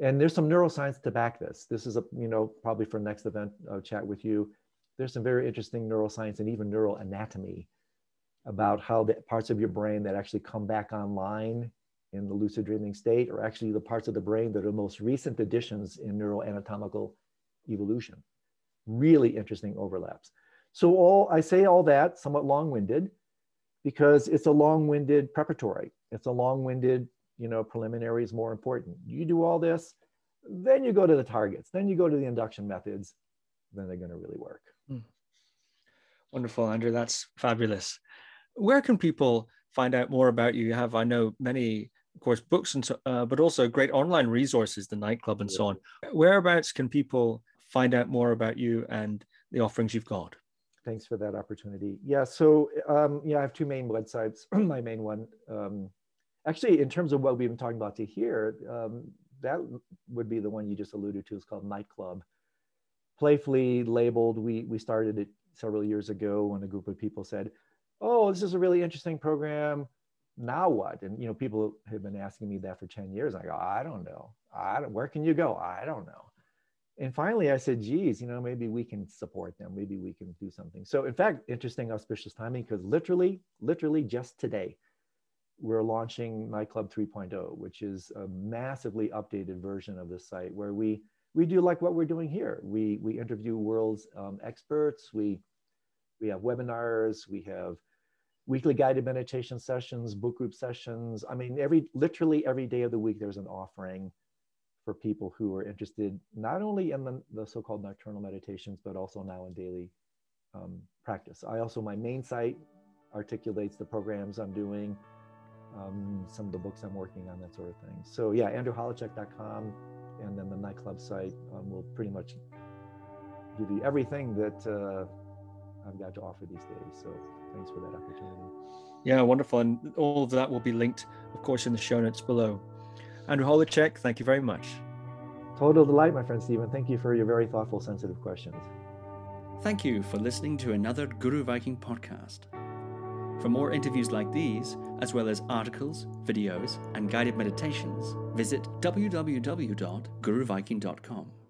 And there's some neuroscience to back this. This is a, you know, probably for next event I'll chat with you. There's some very interesting neuroscience and even neural anatomy about how the parts of your brain that actually come back online in the lucid dreaming state are actually the parts of the brain that are most recent additions in neuroanatomical evolution really interesting overlaps. So all I say all that somewhat long-winded because it's a long-winded preparatory. It's a long-winded, you know, preliminary is more important. You do all this, then you go to the targets, then you go to the induction methods, then they're going to really work. Hmm. Wonderful, Andrew. That's fabulous. Where can people find out more about you? You have, I know, many, of course, books and so, uh, but also great online resources, the nightclub and yeah. so on. Whereabouts can people find out more about you and the offerings you've got. Thanks for that opportunity. Yeah, so um, yeah, I have two main websites. [CLEARS THROAT] My main one, um, actually, in terms of what we've been talking about to here, um, that would be the one you just alluded to. It's called Nightclub. Playfully labeled. We we started it several years ago when a group of people said, "Oh, this is a really interesting program. Now what?" And you know, people have been asking me that for ten years. I go, "I don't know. I don't, where can you go? I don't know." and finally i said geez you know maybe we can support them maybe we can do something so in fact interesting auspicious timing because literally literally just today we're launching nightclub 3.0 which is a massively updated version of the site where we we do like what we're doing here we we interview world's um, experts we we have webinars we have weekly guided meditation sessions book group sessions i mean every literally every day of the week there's an offering for people who are interested not only in the, the so-called nocturnal meditations, but also now in daily um, practice. I also, my main site articulates the programs I'm doing, um, some of the books I'm working on, that sort of thing. So yeah, andrewholecek.com and then the nightclub site um, will pretty much give you everything that uh, I've got to offer these days. So thanks for that opportunity. Yeah, wonderful. And all of that will be linked, of course, in the show notes below. Andrew Holecek, thank you very much. Total delight, my friend Stephen. Thank you for your very thoughtful, sensitive questions. Thank you for listening to another Guru Viking podcast. For more interviews like these, as well as articles, videos, and guided meditations, visit www.guruviking.com.